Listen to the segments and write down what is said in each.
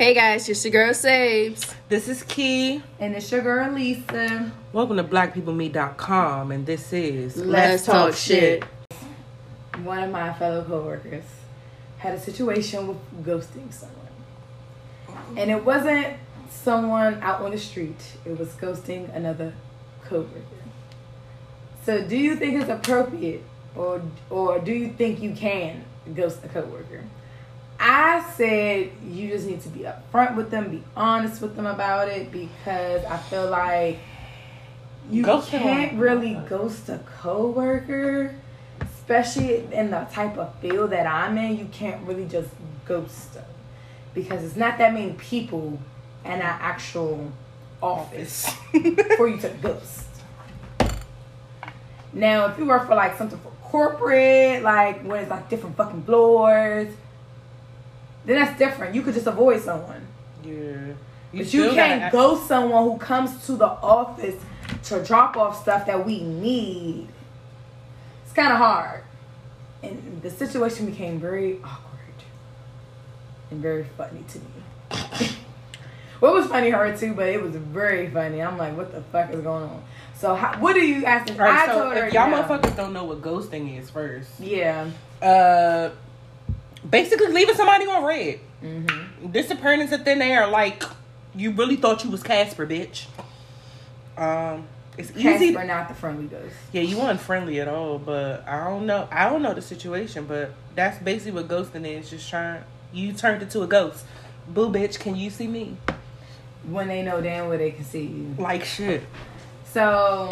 Hey guys, it's your girl Saves. This is Key. And it's your girl Lisa. Welcome to blackpeoplemeet.com and this is Let's Talk Shit. One of my fellow coworkers had a situation with ghosting someone. And it wasn't someone out on the street, it was ghosting another coworker. So do you think it's appropriate or or do you think you can ghost a coworker? I said you just need to be upfront with them, be honest with them about it because I feel like you Ghost can't them. really ghost a coworker, especially in the type of field that I'm in. You can't really just ghost them because it's not that many people in an actual office for you to ghost. Now, if you work for like something for corporate, like when it's like different fucking floors, then that's different. You could just avoid someone. Yeah. You but you can't ghost someone who comes to the office to drop off stuff that we need. It's kind of hard. And the situation became very awkward and very funny to me. what was funny her too, but it was very funny. I'm like, what the fuck is going on? So, how, what do you ask? Right, I so told her, if y'all motherfuckers don't know what ghosting is first, Yeah. uh, basically leaving somebody on red, Mm-hmm. disappearing into thin air, like you really thought you was Casper, bitch. Um, it's easy. Casper, not the friendly ghost. Yeah, you weren't friendly at all, but I don't know. I don't know the situation, but that's basically what ghosting is. Just trying. You turned into a ghost. Boo, bitch, can you see me? When they know damn well they can see you. Like shit. So,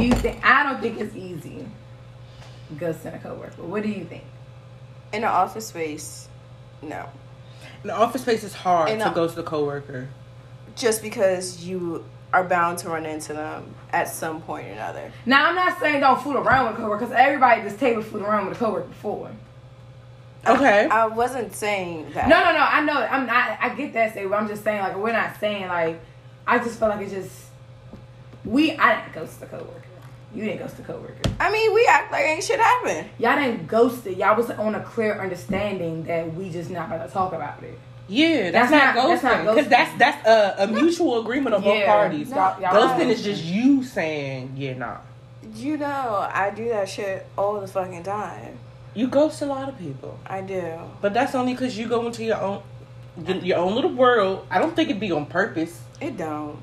you think? I don't think it's easy. Ghosting a coworker. What do you think? In an office space, no. The office space is hard And, to uh, ghost a coworker. Just because you are bound to run into them at some point or another. Now, I'm not saying don't fool around with a coworker because everybody at this table fooled around with a coworker before. Okay. I wasn't saying that. No, no, no. I know. I'm not. I get that. Say, but I'm just saying like we're not saying like. I just feel like it's just. We. I didn't ghost a coworker. You didn't ghost a coworker. I mean, we act like ain't shit happened. Y'all didn't ghost it. Y'all was on a clear understanding that we just not gonna talk about it. Yeah, that's, That's not, not- that's not ghosting. Because ghosting. that's that's a, a mutual agreement of both Yeah. parties. Y'all- y'all ghosting right. is just you saying, yeah, nah. You know, I do that shit all the fucking time. You ghost a lot of people, I do. but that's only because you go into your own your, your own little world. I don't think it'd be on purpose. It don't.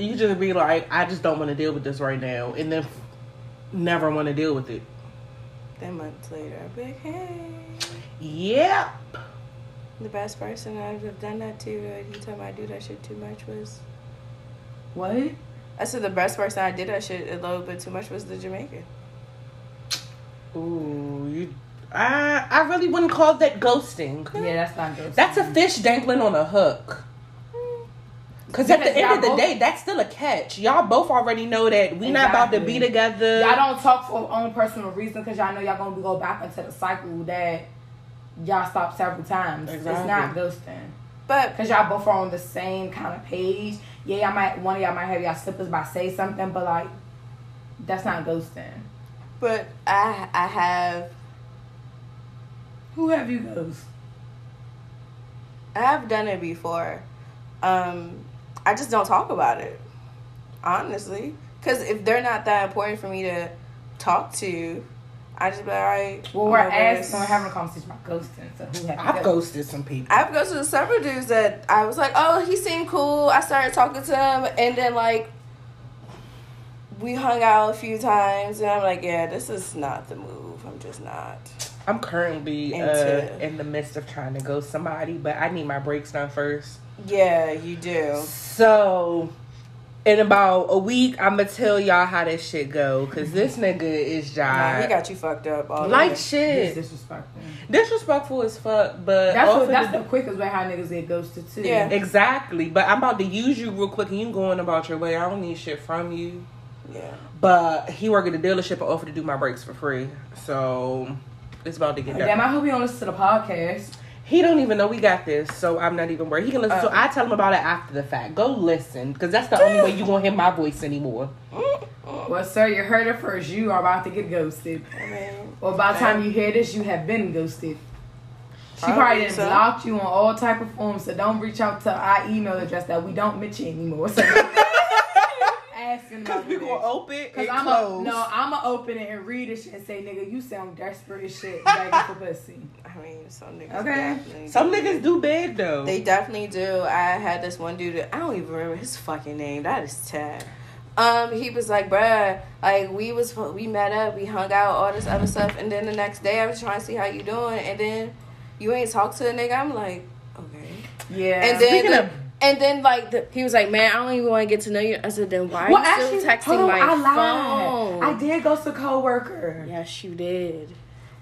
You just be like, I just don't want to deal with this right now, and then never want to deal with it. Then months later, I'll be like, hey. Yep. The best person I've done that to, uh, you told me I do that shit too much was. What? I said the best person I did that shit a little bit too much was the Jamaican. Ooh, you. I I really wouldn't call that ghosting. Yeah, that's not ghosting. That's a fish dangling on a hook. Cause at the end of the y'all day, that's still a catch. Y'all both already know that we not about to be together. Y'all don't talk for own personal reason because y'all know y'all gonna go back into the cycle that y'all stopped several times. It's not ghosting But because y'all both are on the same kind of page. Yeah, y'all might one of y'all might have y'all slippers by say something, but like that's not ghosting. but I I have Who have you ghost? I have done it before. Um, I just don't talk about it, honestly. Because if they're not that important for me to talk to, I just be like, all right. Well, we're I'm over this." asking, we're having a conversation about ghosting. So who have I've ghosted? ghosted some people. I've ghosted several dudes that I was like, oh, he seemed cool. I started talking to him, and then like we hung out a few times, and I'm like, yeah, this is not the move. I'm just not. I'm currently uh, in the midst of trying to go somebody, but I need my breaks done first. Yeah, you do. So, in about a week, I'm gonna tell y'all how this shit go. Cause this nigga is Nah, he got you fucked up. All like day. It's shit, disrespectful. disrespectful as fuck. But That's what, that's the- the quickest way how niggas get ghosted too. Yeah. Exactly, but I'm about to use you real quick, and you going about your way. I don't need shit from you. Yeah. But he work at the dealership and offered to do my brakes for free, so it's about to get done. Damn, I hope he don't listen to the podcast. He don't even know we got this, so I'm not even worried. He can listen. so Uh. I tell him about it after the fact. Go listen, because that's the only way you gonna hear my voice anymore. Well, sir, you heard it first. You are about to get ghosted. I mean, Well, by the time you hear this, you have been ghosted. She probably Probably done so. blocked you on all type of forms, so don't reach out to our email address that we don't mention anymore. So asking Cause about we it. gonna open Cause I'm close. a, no, I'ma open it and read it and say, nigga, you sound desperate as shit, begging for pussy. I mean, some niggas. Okay. Some do. niggas do bad though. They definitely do. I had this one dude. I don't even remember his fucking name. That is Tad. Um, he was like, bruh, like we was we met up, we hung out, all this other stuff, and then the next day I was trying to see how you doing, and then you ain't talk to the nigga. I'm like, okay. Yeah. And then Speaking the- of- and then like the, he was like, man, I don't even want to get to know you. I said, then why are you actually, still texting hold on, my I lied. phone? I did ghost a coworker, Yes, you did.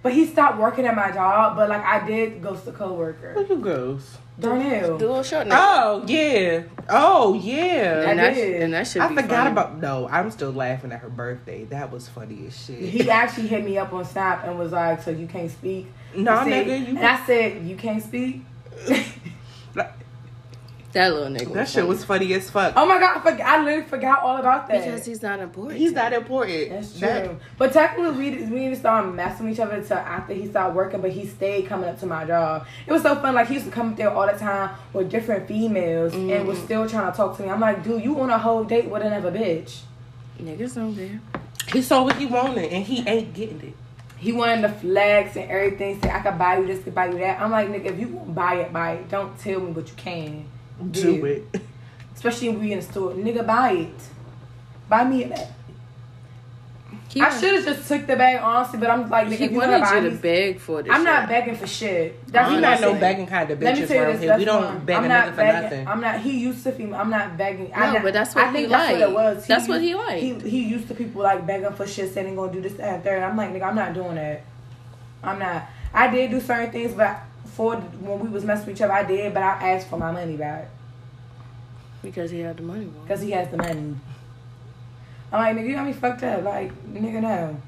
but he stopped working at my job. But like, I did ghost a coworker. Who you goes? The Darnell. little short nigga. Oh yeah. Oh yeah. and I that, did. and that should I be forgot funny. about. No, I'm still laughing at her birthday. That was funny as shit. He actually hit me up on Snap and was like, "So you can't speak?" nah, I said- nigga, you. And I said, "You can't speak." that little nigga. that shit funny. was funny as fuck. Oh my god, I, forgot, I literally forgot all about that. because he's not important. He's not important. That's true. That- but technically, we, we didn't start messing with each other until after he started working, but he stayed coming up to my job. It was so fun. Like, he used to come up there all the time with different females and Mm. was still trying to talk to me. I'm like, dude, you on a whole date with another bitch. Niggas don't care. he saw what he wanted and he ain't getting it. He wanted the flex and everything. Say, I could buy you this, could buy you that. I'm like, nigga, if you want to buy it, buy it. Don't tell me what you can. Do it. Especially if we in the store. Nigga, buy it. Buy me a bag. He, I should have just took the bag, honestly, but I'm like, nigga, he if you gonna wanted buy you to me, beg for this. I'm not begging for shit. That's We what not I'm no saying. begging kind of Let bitches tell around here. We don't one. beg a I'm nigga not for begging. nothing. I'm not. He used to people. I'm not begging. No, I, but that's I what think he that's what it liked. was. That's He- what he liked. He he used to people like begging for shit, saying they gonna do this, that, and third. I'm like, nigga, I'm not doing that. I'm not. I did do certain things, but for when we was messing with each other, I did, but I asked for my money back because he had the money. because he has the money. I'm like, nigga, you got me fucked up. Like, nigga, no.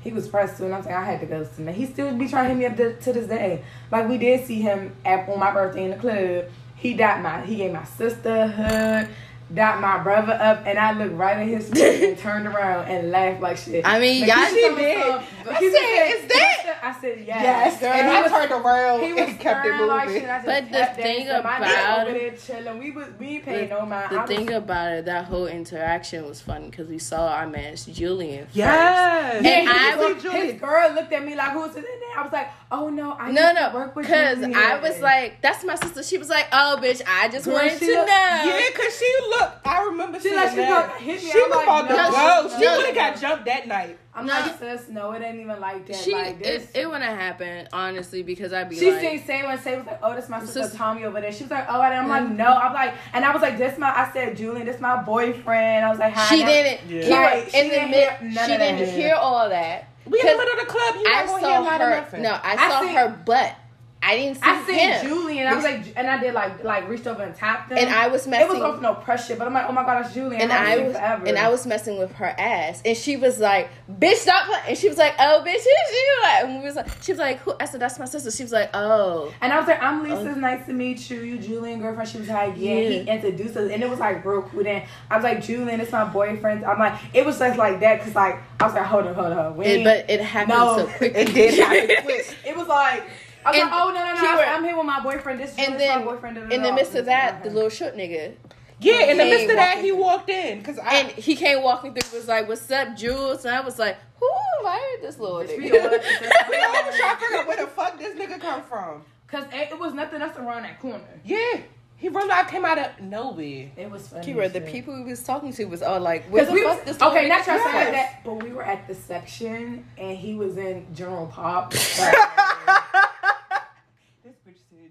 He was pressed too, and I'm saying I had to go to him. He still be trying to hit me up to, to this day. Like we did see him at on my birthday in the club. He got my he gave my sister a hug, got my brother up, and I looked right in his face and turned around and laughed like shit. I mean, Like, y'all he did. said some- I he said, "Is that-" I said yes. Yes, girl. and he was turned around he was and kept it stirring like moving. shit. But the thing dancing. About- there chilling. We was we paying no mind. The I thing was, about it, that whole interaction was funny because we saw our man Julian. first. Yes. And And I I was- his girl looked at me like, "Who's in there?" I was like, "Oh no, I No, no, work with because. I was like, "That's my sister." She was like, "Oh, bitch, I just Girl, wanted she to know." Yeah, cause she looked. I remember She seeing like, she that. thought- hit me. She I'm was like, about no, go. no, She no. would have got jumped that night. I'm No. like, sis, no, it ain't even like that. She, like this. it, it wouldn't happen honestly because I'd be she like, seen Say when Say was like, "Oh, this my sister Sis- Tommy over there." She was like, "Oh," and I'm like, mm-hmm. "No." I'm like, and I was like, "This my," I said, "Julian, this my boyfriend." I was like, "Hi." she didn't Yeah. hear Right, she in didn't mid. She of didn't hear all that. We in the middle of the club. You I not gonna hear a lot of nothing. No, I I saw seen- her butt. I didn't see I seen him. Julian. I was like, and I did like like reached over and tapped him. and I was messing. It was off no pressure, but I'm like, oh my god, that's Julian. and I I was forever. and I was messing with her ass, and she was like, "Bitch, stop!" And she was like, "Oh, bitch, who's you?" Like, and we was like, she was like, "Who?" I said, "That's my sister." She was like, "Oh." And I was like, I'm Lisa. It's oh. nice to meet you. You Julian girlfriend. She was like, yeah. Yeah. He introduced us, and it was like real cool. Then I was like, Julian, it's my boyfriend. I'm like, it was just like that because like I was like, hold on, hold on. We It, but it happened No. so quickly. It did happen quick. it was like. I was And like, oh no no no! Were, I'm here with my boyfriend. This Julian's and then my boyfriend. in the midst of that, the little short nigga, Yeah, in the midst of that, he walked in because I. and he came walking through. Was like, "What's up, Jules?" And I was like, "Who invited this little Bitch, we nigga?" all- I was trying to figure out where the fuck this nigga come from. Cause it, was nothing else around that corner. Yeah, he run out, came out of nowhere. It was funny. As the people we was talking to was all like, "Where the we fuck was, this okay, not trying to say that, but we were at the section and he was in general pop bitch said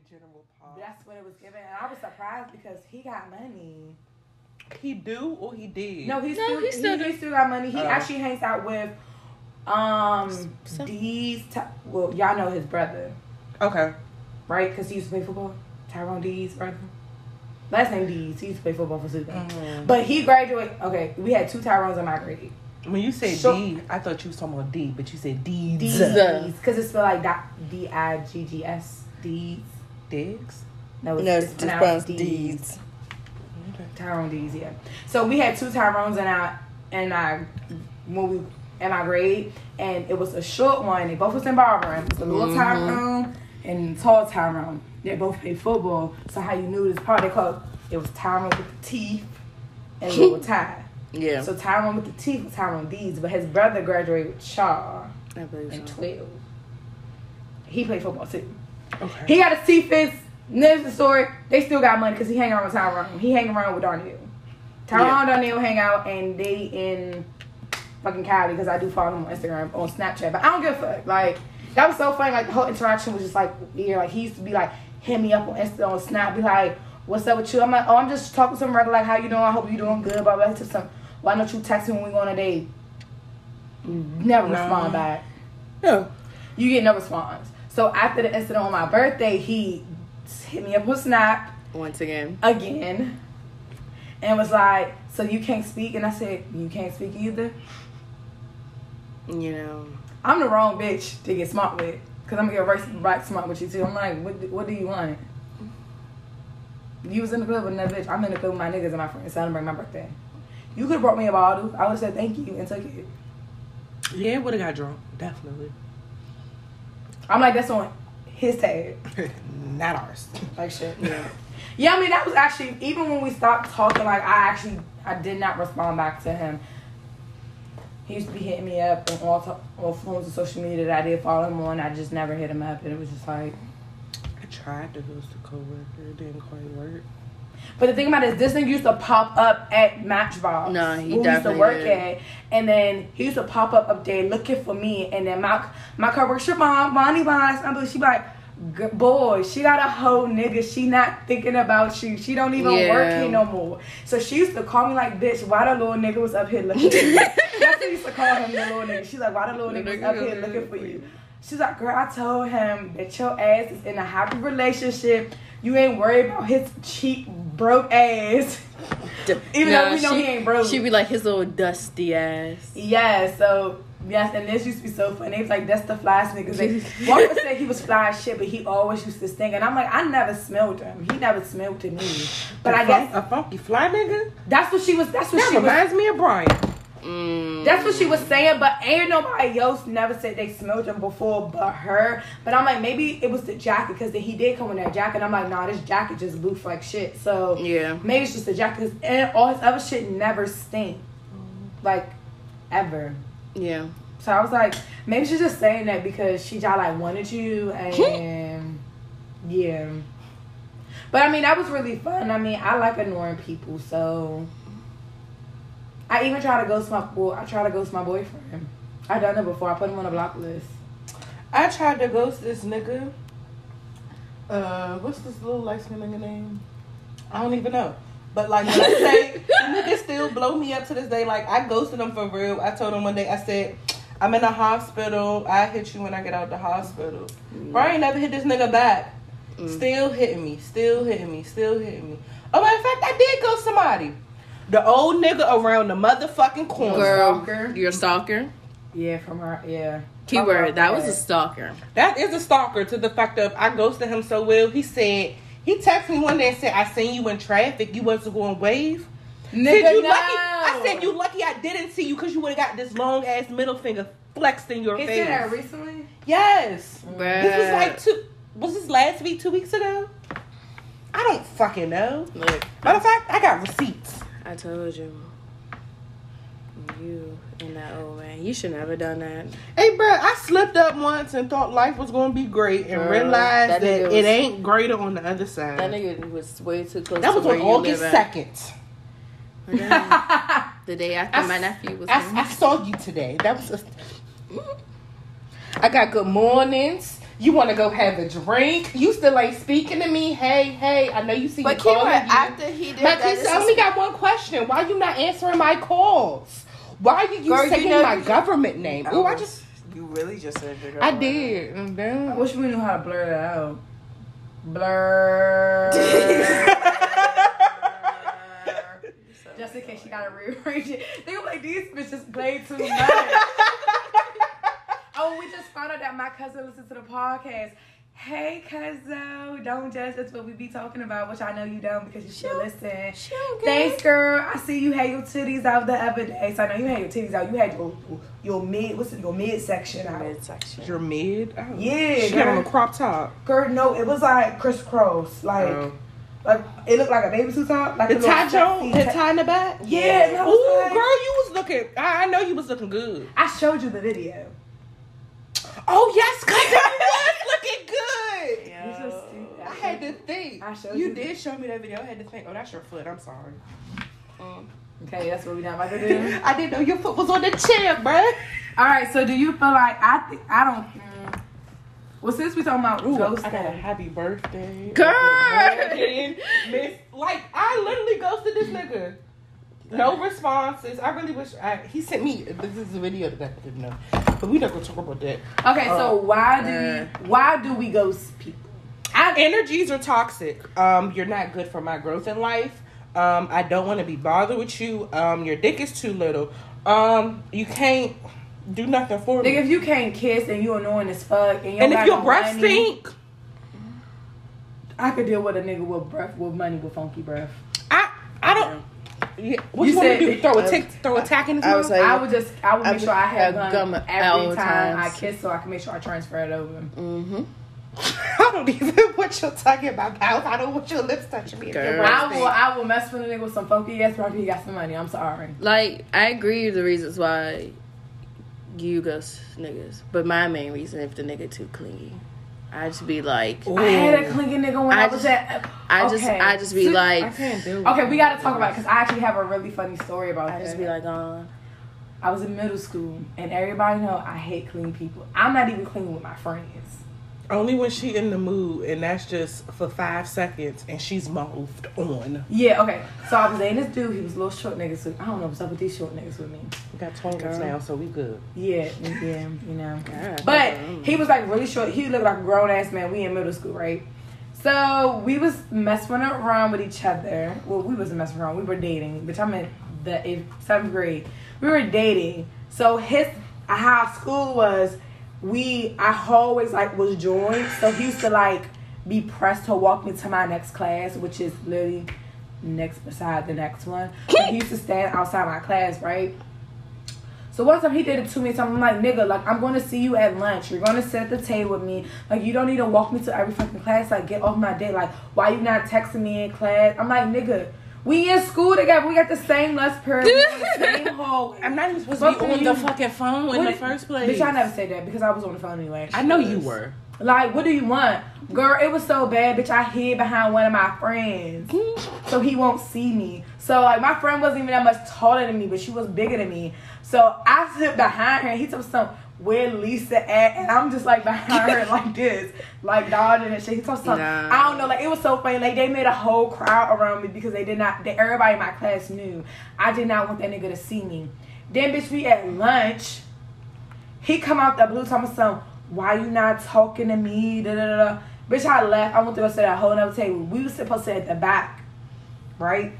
General Pop. That's what it was given, and I was surprised because he got money. He do or he did? No, he's No, still he he still still, do. he, still got money. He Oh. actually hangs out with um Some- D's. Ty- well, y'all know his brother, Okay. right? Because he used to play football. Tyrone D's brother. Last name D's. He used to play football for Super. Mhm. But he graduated. Okay, we had two Tyrones in my grade. When you said So- D, I thought you was talking about D, but you said D's. D's. Because it's spelled like dot- D I G G S. D's. Diggs. No, it's, No, it's it's pronounced pronounced deeds. Okay. Tyrone D's, yeah. So we had two Tyrones in our in our when we in our grade, and it was a short one. They both was in barbering. It was a little Mhm. Tyrone and tall Tyrone. They both played football. So how you knew this part? They called it was Tyrone with the teeth and little tie. Yeah. So Tyrone with the teeth was Tyrone Deeds, but his brother graduated with Shaw I believe in so. twelve. He played football too. Okay. He got a C-Fist. There's the story. They still got money because he hang around with Tyrone. He hang around with Darnell. Tyrone Yeah. and Darnell hang out and they in fucking Cali because I do follow him on Instagram, on Snapchat. But I don't give a fuck. Like, that was so funny. Like, the whole interaction was just like weird. Like, he used to be like, hit me up on Insta, on Snap, be like, what's up with you? I'm like, oh, I'm just talking to some regular, like, how you doing? I hope you doing good. Blah, blah, to some, why don't you text me when we go on a date? Mm-hmm. Never No. respond back No. you get no response. So after the incident on my birthday, he hit me up on Snap Once again. again and was like, "So you can't speak?" And I said, "You can't speak either." You know. I'm the wrong bitch to get smart with, cause I'm gonna get right, right smart with you too. I'm like, "What? do- What do you want?" You was in the club with another bitch. I'm in the club with my niggas and my friends celebrating my birthday. You could have brought me a bottle. I would have said thank you and took it. Yeah, would have got drunk. Definitely. I'm like, that's on his tag. Not ours. Like shit. Yeah. Yeah, I mean that was actually even when we stopped talking, like I actually I did not respond back to him. He used to be hitting me up on all to- all forms of social media that I did follow him on. I just never hit him up, and it was just like. I tried to ghost a coworker. It didn't quite work. But the thing about it is, this thing used to pop up at Matchbox. No, he who used to work did. at, and then he used to pop up up there looking for me, and then my my coworker, your mom, Bonnie Bonnie, she be like. Boy, she got a whole nigga. She not thinking about you. She don't even Yeah. work here no more. So she used to call me like, bitch, why the little nigga was up here looking for you? That's what used to call him, the little nigga. She's like, why the little nigga was up here looking for you? She's like, girl, I told him that your ass is in a happy relationship. You ain't worried about his cheap, broke ass. Even though we know she, he ain't broke. She'd be like his little dusty ass. Yeah, so yes, and this used to be so funny. It's like that's the fly niggas. Like, Walker said he was fly as shit, but he always used to stink. And I'm like, I never smelled him. He never smelled to me. But I A guess fun- a funky fly nigga. that's what she was. That's what That she was. reminds me of Brian. Mm. That's what she was saying, but ain't nobody else never said they smelled him before but her. But I'm like, maybe it was the jacket because he did come in that jacket. I'm like, nah, this jacket just boof like shit. So Yeah. maybe it's just the jacket. And all his other shit never stink, like ever. Yeah. So I was like, maybe she's just saying that because she just like wanted you and yeah. But I mean, that was really fun. I mean, I like annoying people, so I even try to ghost my well, I try to ghost my boyfriend. I done it before. I put him on a block list. I tried to ghost this nigga. Uh, what's this little light skinned nigga name? I don't even know. But like when I say nigga still blow me up to this day. Like I ghosted him for real. I told him one day, I said, I'm in the hospital. I hit you when I get out the hospital. Brian never hit this nigga back. Still hitting me, still hitting me, still hitting me. Oh, matter of fact, I did ghost somebody. The old nigga around the motherfucking corner. Girl, Stalker. you're a stalker. Yeah, from her. Yeah. Keyword. That was a stalker. That is a stalker to the fact of I ghosted him so well. He said he texted me one day and said, I seen you in traffic. You wasn't going wave. nigga. said you no. lucky. I said you lucky I didn't see you because you would have got this long ass middle finger flexed in your He face. said that recently. yes. Bruh. This was like two was this last week, two weeks ago? I don't fucking know. Look, Matter of fact, I got receipts. I told you. You and that old man. You should never done that. Hey, bro, I slipped up once and thought life was going to be great and Girl, realized that that, nigga it ain't greater on the other side. That nigga was way too close that was on August 2nd. The day after I my nephew was I. I saw you today. That was. A, I got good mornings. You want to go have a drink? You still ain't speaking to me. Hey, hey. I know you see But me calling keyword, you. after he did But that, this I only got one question. Why you not answering my calls? Why are you, you Girl, you saying know my you- government name? Oh, I just. You really just said your I did. And I wish we knew how to blur that out. Blur. Just in case she gotta rearrange it. They were like, these bitches play too much. oh, we just found out that my cousin listens to the podcast. Hey, cuzzo, don't judge. That's what we be talking about, which I know you don't because you still listen. Thanks, girl. I see you had your titties out the other day, so I know you had your titties out. You had your your mid, what's it, your mid section out. Midsection. Your mid? Oh. Yeah, She had on girl. a crop top. Girl, no, it was like crisscross, like Oh. like it looked like a baby suit top, like The a little tie joint, the tie- tie in the back. Yeah, and I Ooh, like- girl, you was looking. I I know you was looking good. I showed you the video. Oh yes, cause I was looking good. You so stupid. I had to think. I showed you you. did show me that video. I had to think. Oh, that's your foot. I'm sorry. Okay, that's what we not about to do. I didn't know your foot was on the chair, bruh. All right, so do you feel like I think I don't? Mm, well, since we talking about Ooh, ghosting, I got a happy birthday. Girl! Wedding, Miss, like I literally ghosted this nigga. No responses. I really wish I, he sent me. This is a video that I didn't know, but we not gonna talk about that. okay, so why do uh. you, why do we ghost people? I, Energies are toxic. Um, you're not good for my growth in life. Um, I don't want to be bothered with you. Um, your dick is too little. Um, you can't do nothing for me. If you can't kiss and you annoying as fuck, and, and if your breath money, stink, I could deal with a nigga with breath, with money, with funky breath. I I. Yeah, what You you, want said- to do? Throw a tick, throw a tack in his I was like- I would just, I would I make sure I had have gum, gum every all the time I kiss, so I can make sure I transfer it over. Mm-hmm. I don't even want your tongue in my mouth. I don't want your lips touching me. Girl. I will. I will mess with a nigga with some funky ass breath. He got some money. I'm sorry. Like I agree with the reasons why you ghost niggas, but my main reason if the nigga too clingy, I just be like, Ooh. I had a clingy nigga when I, I was just- at. I just Okay. I just be See, I like, can't do it. Okay, we gotta talk about it because I actually have a really funny story about that. I that. just be like, uh, I was in middle school, and everybody know I hate clean people. I'm not even clean with my friends. Only when she in the mood, and that's just for five seconds, and she's moved on. Yeah, okay. So I was dating this dude. He was a little short niggas. So I don't know what's up with these short niggas with me. We got twins Girl. now, so we good. Yeah, yeah, you know. God, But he was like really short. He looked like a grown ass man. We in middle school, right? So we was messing around with each other. Well, we wasn't messing around. We were dating. Which I'm in the eighth, seventh grade. We were dating. So his how school was. We I always like was joined. So he used to like be pressed to walk me to my next class, which is literally next beside the next one. So he used to stand outside my class, right? So one time he did it to me, so I'm like, nigga, like I'm gonna see you at lunch. You're gonna sit at the table with me. Like you don't need to walk me to every fucking class. Like get off my day. Like why you not texting me in class? I'm like, nigga, we in school together. We got the same lunch period. We in the same hallway. I'm not even supposed Fuck to be on you. the fucking phone in What the did- first place. Bitch, I never said that because I was on the phone anyway. I know you were. Like, what do you want? Girl, it was so bad, bitch. I hid behind one of my friends. So he won't see me. So, like, my friend wasn't even that much taller than me, but she was bigger than me. So I sit behind her and he took some where Lisa at and I'm just like behind her like this. Like dodging and shit. He told me something. I don't know, like it was so funny. Like they made a whole crowd around me because they did not they, everybody in my class knew. I did not want that nigga to see me. Then bitch we at lunch. He come out the blue talking some, why you not talking to me? Da, da, da. Bitch, I left. I went to go sit at a whole other table. We was supposed to sit at the back, right?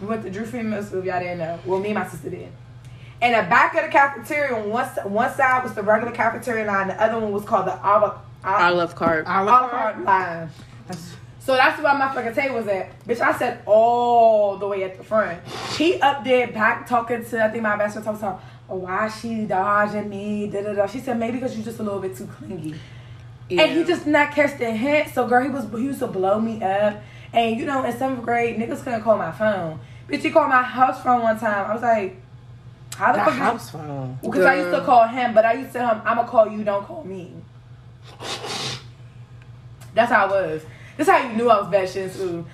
We went to Drew Middle School. Y'all didn't know. Well, me and my sister did. And the back of the cafeteria, on one, one side was the regular cafeteria line. The other one was called the Olive, I love carb. Olive Garden line. So that's where my fucking table was at. Bitch, I sat all the way at the front. He up there back talking to, I think my best friend talking to oh, why she dodging me, da da da. She said, maybe because you're just a little bit too clingy. And he just not catch the hint. So girl, he was he used to blow me up. And you know, in seventh grade, niggas couldn't call my phone. Bitch, he called my house phone one time. I was like, how the The fuck? you- house phone. Because I used to call him, but I used to tell him, I'ma call you, don't call me. That's how it was. That's how you knew I was bad shit in school.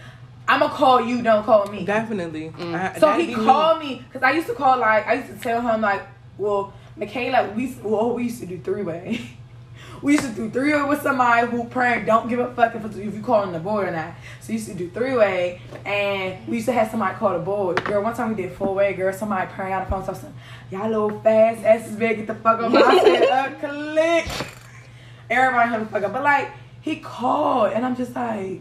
I'ma call you, don't call me. Definitely. Mm. I- So he called me because I used to call like I used to tell him like, well, Michaela, we well we used to do three way. we used to do three way with somebody who prank don't give a fuck if, it's- if you calling the boy or not. So we used to do three way, and we used to have somebody call the boy. Girl, one time we did four way. Girl, somebody praying on the phone, something. Y'all little fast asses better get the fuck up. I said, uh, click. Everybody hung the fuck up, but like he called, and I'm just like.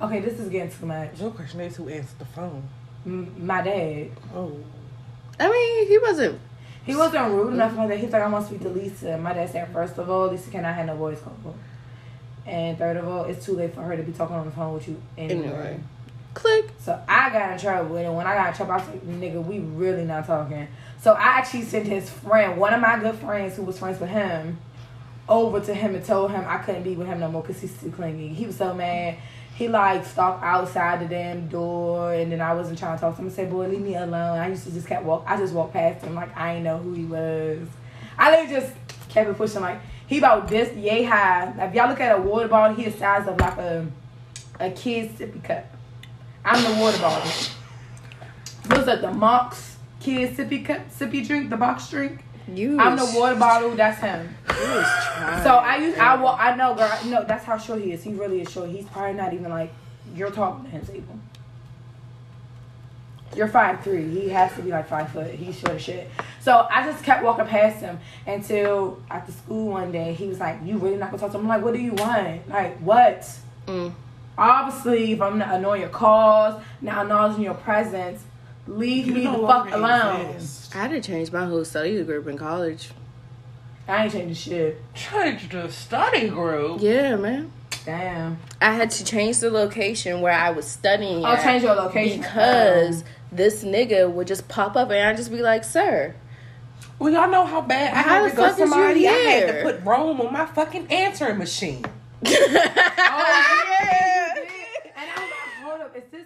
Okay, this is getting too much. Your question is who answered the phone. M- my dad. Oh. I mean, he wasn't. He wasn't rude enough like that. He was like, I want to speak to Lisa. My dad said, first of all, Lisa cannot have no voice call. And third of all, it's too late for her to be talking on the phone with you anyway. Anyway. Click. So I got in trouble, and when I got in trouble, I like, "Nigga, we really not talking." So I actually sent his friend, one of my good friends who was friends with him, over to him and told him I couldn't be with him no more because he's too clingy. He was so mad. He like stalked outside the damn door, and then I wasn't trying to talk to him. I said, "Boy, leave me alone." I used to just kept walk. I just walked past him like I ain't know who he was. I literally just kept it pushing like he about this yay high. If y'all look at a water bottle, he the size of like a a kid's sippy cup. I'm the water bottle. What's that? The Mox kid sippy cup, sippy drink, the box drink. You. I'm the water bottle. That's him. You was trying. So I use I wa- I know, girl. No, that's how short he is. He really is short. He's probably not even like you're talking to him, Sable. You're five three. He has to be like five foot. He's short as shit. So I just kept walking past him until after school one day he was like, "You really not gonna talk to him?" I'm like, "What do you want? Like what?" Mm. Obviously, if I'm not annoying your calls, not acknowledging your presence, leave You me the fuck alone. exist. I had to change my whole study group in college. I ain't changing shit. Change the study group. Yeah, man. Damn. I had to change the location where I was studying. I'll change your location because Um, this nigga would just pop up and I'd just be like, "Sir, Well, y'all know how bad I How had to go fuck is you somebody. I had to put Rome on my fucking answering machine. Oh, yeah. And I was like, hold up, is this?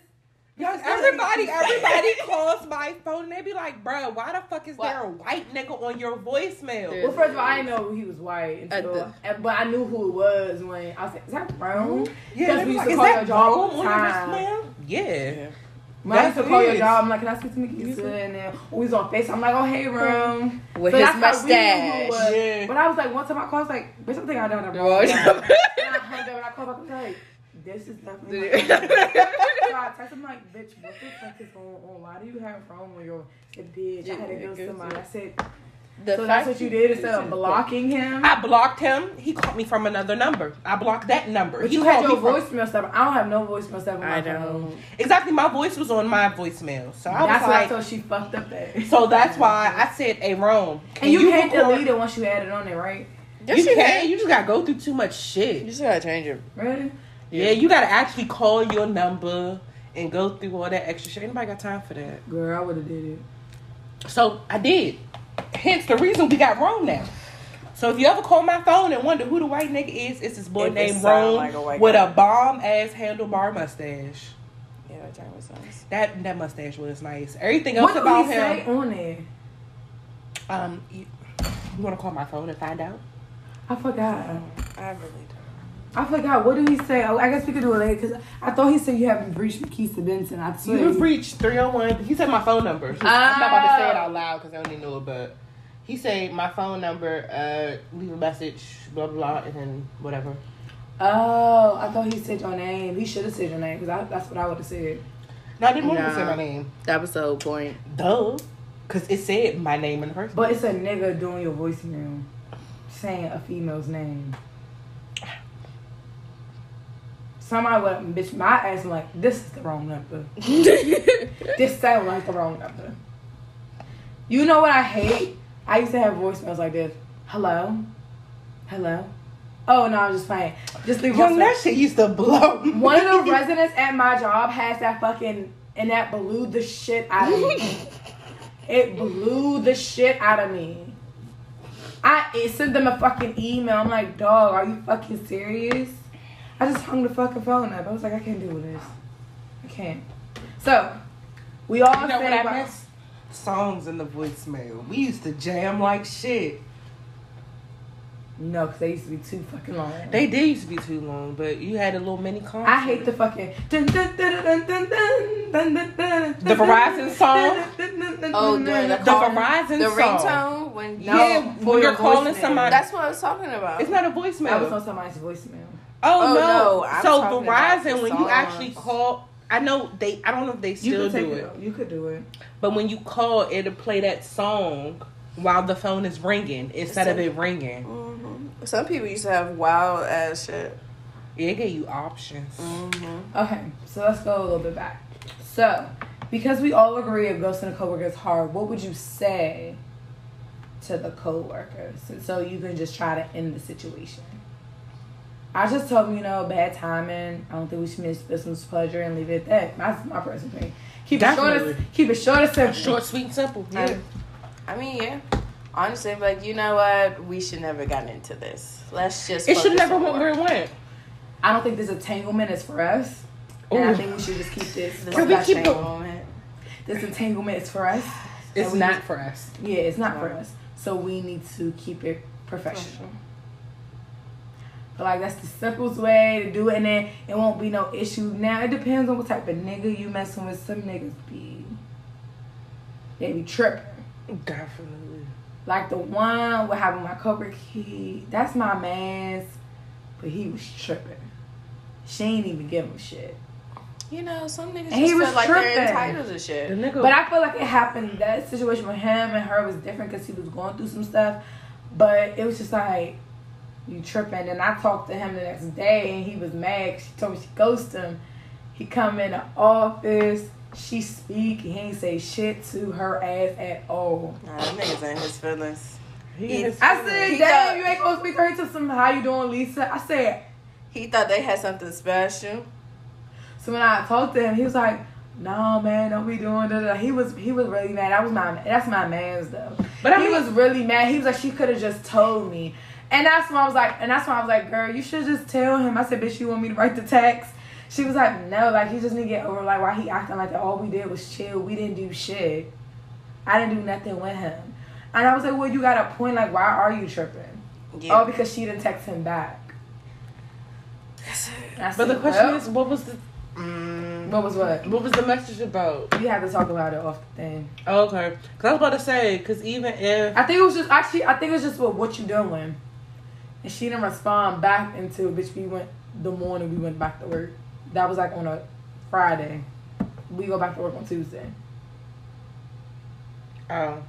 Yes, everybody, everybody calls my phone and they be like, "Bro, why the fuck is What? there a white nigga on your voicemail?" There- Well, first of all, I didn't know he was white until, Uh, and- but I knew who it was when I was like, "Is that Rome?" Yeah, we used like, to "Is call that your job all the on your time. voicemail?" Yeah. When I used to call your job, I'm like, "Can I speak to Mickey?" You said, and then we was on Face. I'm like, "Oh, hey, Rome." with So his that's how we knew who it mustache." Yeah. But I was like, one time I called, I was like, "Bitch, I think I done that Oh, wrong." yeah. and I hung up and I called back. I was like, "This is definitely." my so I texted him like, "Bitch, what the fuck is going on? Why do you have Rome on your?" I said, "Bitch, I had to go to somebody." I said, The "So that's what you did instead of blocking him." I blocked him. He called me from another number. I blocked that number. But he you had your me from- voicemail stuff. I don't have no voicemail stuff I don't. Exactly, my voice was on my voicemail, so I That's was why I like, thought she fucked up that. so that's why I said, "Hey, Rome, can and you, can't record- delete it once you add it on there, right? Yes, you you can. can. You just gotta go through too much shit. You just gotta change it. Really? Yeah, you gotta actually call your number and go through all that extra shit. Anybody got time for that? Girl, I would have did it. So I did. Hence the reason we got Rome now. So if you ever call my phone and wonder who the white nigga is, it's this boy it named sound Rome like a with guy. a bomb ass handlebar mustache. Yeah, that joint was nice. That that mustache was nice. Everything else What did about he him. say on there? Um, you, you want to call my phone and find out? I forgot. I really don't. I forgot. What did he say? Oh, I guess we could do it later because I thought he said you haven't reached Keisha Benson. I You swear. have reached 301. He said my phone number. I'm not about to say it out loud because I only know it, but he said my phone number, uh, leave a message, blah, blah, blah, and then whatever. Oh, I thought he said your name. He should have said your name because that's what I would have said. No, I didn't want him to say my name. That was the whole point. Duh. Because it said my name in the first But it's a nigga doing your voicemail, saying a female's name. Somebody would bitch my ass like this is the wrong number. this sounds like the wrong number. You know what I hate? I used to have voicemails like this. Hello, hello. Oh no, I'm just playing. Just leave Young, that shit used to blow. One of the residents at my job has that fucking and that blew the shit out of me. it blew the shit out of me. I it sent them a fucking email. I'm like, dog, are you fucking serious? I just hung the fucking phone up. I was like, I can't do this. I can't. So, we all you know what I miss? Songs in the voicemail. We used to jam like shit. No, because they used to be too fucking long. They did used to be too long, but you had a little mini concert. I hate the fucking dun, dun, dun, the Verizon song. Oh, the, Verizon song. Verizon the song. ringtone when no, yeah, when you're calling somebody. That's what I was talking about. It's not a voicemail. I was on somebody's voicemail. Oh, Oh, no. no, so Verizon, when you actually call, I know they. I don't know if they still do it. it, You could do it. but when you call, it'll play that song while the phone is ringing instead of it ringing. hmm Some people used to have wild ass shit. Yeah, it gave you options. Mm-hmm. Okay, so let's go a little bit back. So, because we all agree if ghosting a coworker is hard, what would you say to the coworker so, so you can just try to end the situation? I just told him, you know, bad timing. I don't think we should miss this business pleasure and leave it at that. That's my personal opinion. Keep it short. As, keep it short and simple. Short, sweet, and simple. I, I mean, yeah. Honestly, like you know what, we should never gotten into this. Let's just. It should never went where it went. I don't think this entanglement is for us. And I think we should just keep this. This Can we keep that the- This entanglement is for us. It's And we not need- for us. Yeah, it's not for us. So we need to keep it professional. But like that's the simplest way to do it, and then it won't be no issue. Now it depends on what type of nigga you messing with. Some niggas be they be tripping. Definitely. Like the one with having my cover key, that's my man's, but he was tripping. She ain't even give him shit. You know, some niggas And he just was feel like tripping. they're entitled to The shit. nigga. But I feel like it happened. That situation with him and her was different because he was going through some stuff. But it was just like you tripping. And I talked to him the next day, and he was mad. She told me she ghosted him. He come in the office. She speak. He ain't say shit to her ass at all. Nah, that nigga's in his feelings. he is I said, He "Damn, thought- you ain't gonna speak to her to some. How you doing, Lisa?" I said. He thought they had something special. So when I talked to him, he was like, "No, man, don't be doing that." He was he was really mad. That was my that's my man's though. But I he mean- was really mad. He was like, "She could have just told me," and that's when I was like, and that's when I was like, "Girl, you should just tell him." I said, "Bitch, you want me to write the text?" She was like, "No, like he just need to get over like why he acting like that. All we did was chill. We didn't do shit. I didn't do nothing with him." And I was like, "Well, you got a point. Like, why are you tripping?" Yeah. Oh, because she didn't text him back. And I But the question "Well, is, what was the Mm, what was what? what was the message about? We had to talk about it off the thing. Oh, okay, because I was about to say, because even if I think it was just actually. I think it was just what what you doing, and she didn't respond back until bitch. We went the morning. We went back to work. That was like on a Friday. We go back to work on Tuesday. oh,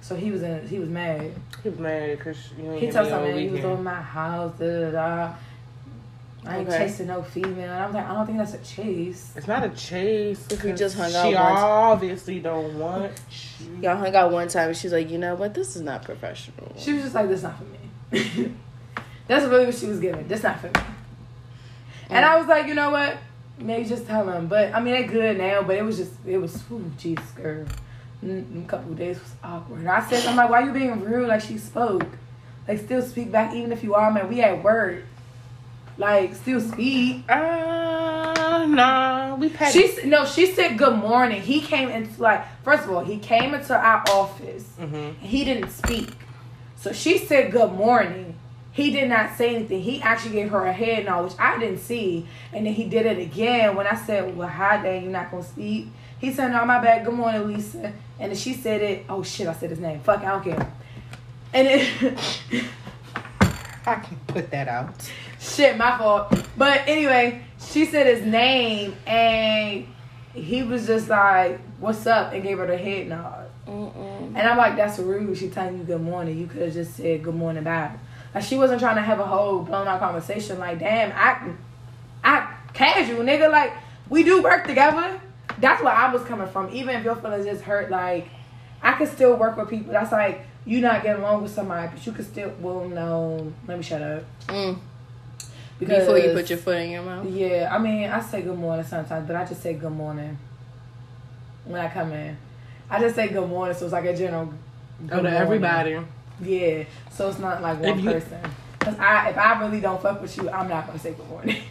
So he was in. He was mad. he was mad because you ain't He hit told me something. He was weekend. on my house. Da da da. I ain't Okay. chasing no female. And I'm like, I don't think that's a chase. It's not a chase. If we 'cause just hung she out once. obviously don't want you. Y'all hung out one time and she's like, you know what? This is not professional. She was just like, this not for me. That's really what she was giving. That's not for me. And I was like, you know what? Maybe just tell him. But I mean, they're good now. But it was just, it was, ooh, Jesus, girl. Mm, A couple of days was awkward. And I said, I'm like, why you being rude? Like she spoke. Like still speak back, even if you are man. We at work. Like still speak. Uh, nah, we packed. She no, she said good morning. He came into like first of all, he came into our office. Mhm. He didn't speak. So she said good morning. He did not say anything. He actually gave her a head nod, which I didn't see. And then he did it again when I said, Well, hi, Dad, you're not going to speak. He said, No, my bad. Good morning, Lisa. And then she said it. Oh, shit, I said his name. Fuck, I don't care. And it, I can put that out. shit, my fault. But anyway, she said his name, and he was just like, What's up? And gave her the head nod. Mm-mm. And I'm like, that's rude. She telling you good morning. You could have just said good morning back. Like she wasn't trying to have a whole blown out conversation. Like, damn, I, I casual nigga. Like we do work together. That's where I was coming from. Even if your feelings just hurt, like I could still work with people. That's like you not getting along with somebody, but you could still. Well, no, let me shut up. Mm. Because Before you put your foot in your mouth. yeah, I mean, I say good morning sometimes, but I just say good morning when I come in. I just say good morning, so it's like a general. Go good to morning. everybody. Yeah, so it's not like one you- person. Cause I, if I really don't fuck with you, I'm not gonna say good morning.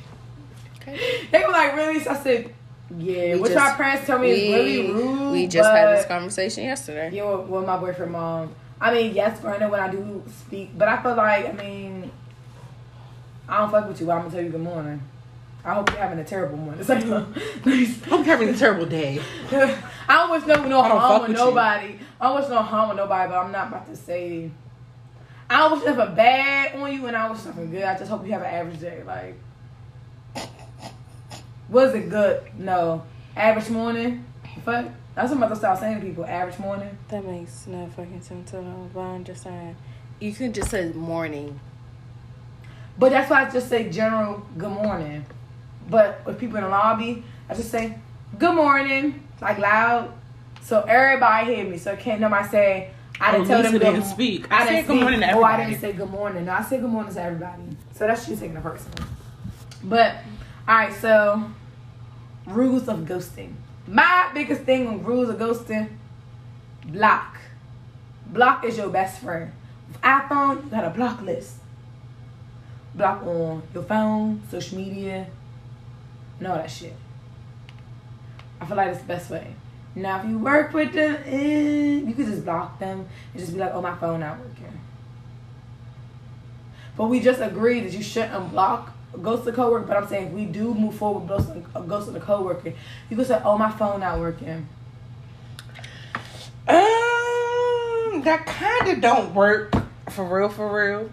Okay. they were like, really? So I said, yeah. We Which just- my parents told me is really rude. we just had this conversation yesterday. Yeah, with, with my boyfriend mom. I mean, yes, granted, when I do speak, but I feel like, I mean, I don't fuck with you. I'm gonna tell you good morning. I hope you're having a terrible morning. It's like, I'm having a terrible day. I don't wish no no harm fuck with with you. nobody. I don't wish no harm with nobody, but I'm not about to say. I don't wish nothing bad on you, and I wish something good. I just hope you have an average day. Like, was it good? No, average morning. Fuck. That's what I'm about to start saying to people. Average morning. That makes no fucking sense at all. But I'm just saying, you could just say morning. But that's why I just say general good morning. But with people in the lobby, I just say good morning, like loud, so everybody hear me. So I can't nobody say I oh, didn't Oh, tell them good didn't speak. I I didn't said good morning to Oh, I didn't say good morning. No, I said good morning to everybody. So that's she's taking it personal. But all right, so rules of ghosting. My biggest thing on rules of ghosting: block. Block is your best friend. With iPhone, you got a block list. Block on your phone, social media, and all that shit. I feel like it's the best way. Now, if you work with them, eh, you could just block them and just be like, "Oh, my phone not working." But we just agreed that you shouldn't block ghost a coworker. But I'm saying if we do move forward, ghost a ghost a coworker, you could say, "Oh, my phone not working." Um, that kind of don't work for real, for real.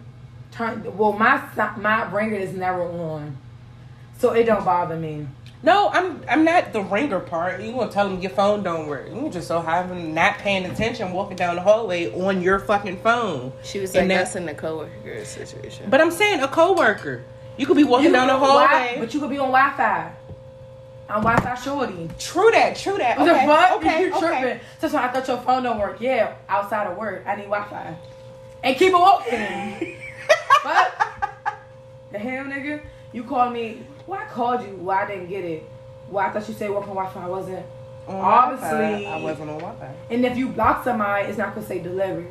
Turn well, my my ringer is never on, so it don't bother me. No, I'm I'm not the ringer part. You gonna tell them your phone don't work. You just so having not paying attention, walking down the hallway on your fucking phone. She was And like, that's in the coworker situation. But I'm saying a coworker. You could be walking You down the could be on Wi- hallway. but you could be on Wi-Fi. I'm Wi-Fi shorty. True that. True that. What okay. the fuck? Okay. you tripping? Okay. So, so I thought your phone don't work. Yeah, outside of work, I need Wi-Fi. And keep it walking. What? The hell, nigga? You call me. Well, I called you. Well, I didn't get it. Well, I thought you said work on Wi-Fi. I wasn't. On Obviously- Wi-Fi, I wasn't on Wi-Fi. And if you block somebody, it's not gonna say delivered.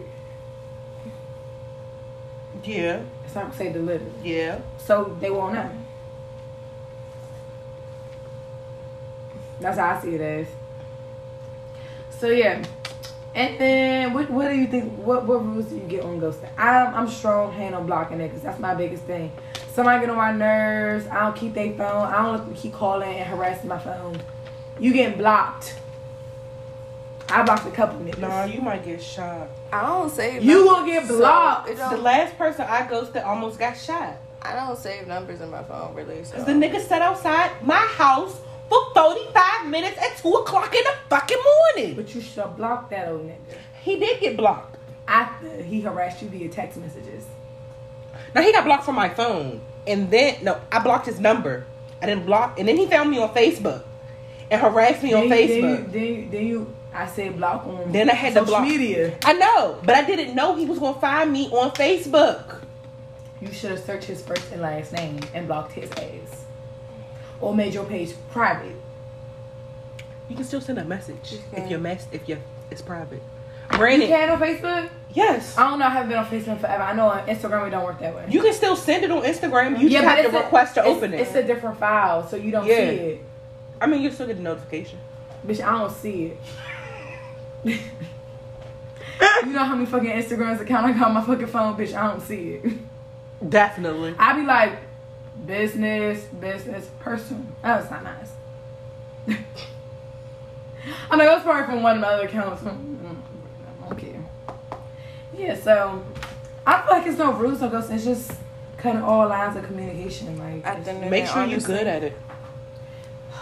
Yeah. It's not gonna say delivered. Yeah. So they won't know. That's how I see it as. So yeah. And then what what do you think what what rules do you get on ghosting? I'm I'm strong hand on blocking it because That's my biggest thing. Somebody get on my nerves, I don't keep their phone, I don't keep calling and harassing my phone. You getting blocked. I blocked a couple of niggas. Nah, you might get shot. I don't save. You numbers, gonna get blocked. it The last person I ghosted almost got shot. I don't save numbers in my phone really. So. Cause the nigga sat outside my house for 45 minutes at 2 o'clock in the fucking morning. But you should have blocked that old nigga. He did get blocked. After he harassed you via text messages. Now he got blocked from my phone. And then, no, I blocked his number. I didn't block. And then he found me on Facebook and harassed me on Then you- Facebook. Then you, then you, then you, I said block on. Then I had to block- media. I know, but I didn't know he was gonna find me on Facebook. You should have searched his first and last name and blocked his ass, or made your page private. You can still send a message You if your mess if your it's private. Brandon, You can on Facebook. Yes, I don't know. I haven't been on Facebook forever. I know on Instagram it don't work that way. you can still send it on Instagram. You just have to a- request to open it. It's a different file, so you don't Yeah. see it. I mean, you still get the notification. Bitch, I don't see it. you know how many fucking Instagrams account I got on my fucking phone, bitch? I don't see it. Definitely. I be like, business, business, personal. Oh, it's not nice. I know that's probably from one of my other accounts. Yeah, so I feel like it's no rules or ghosts. It's just kind of all lines of communication. Like, At the Make sure you're good at it.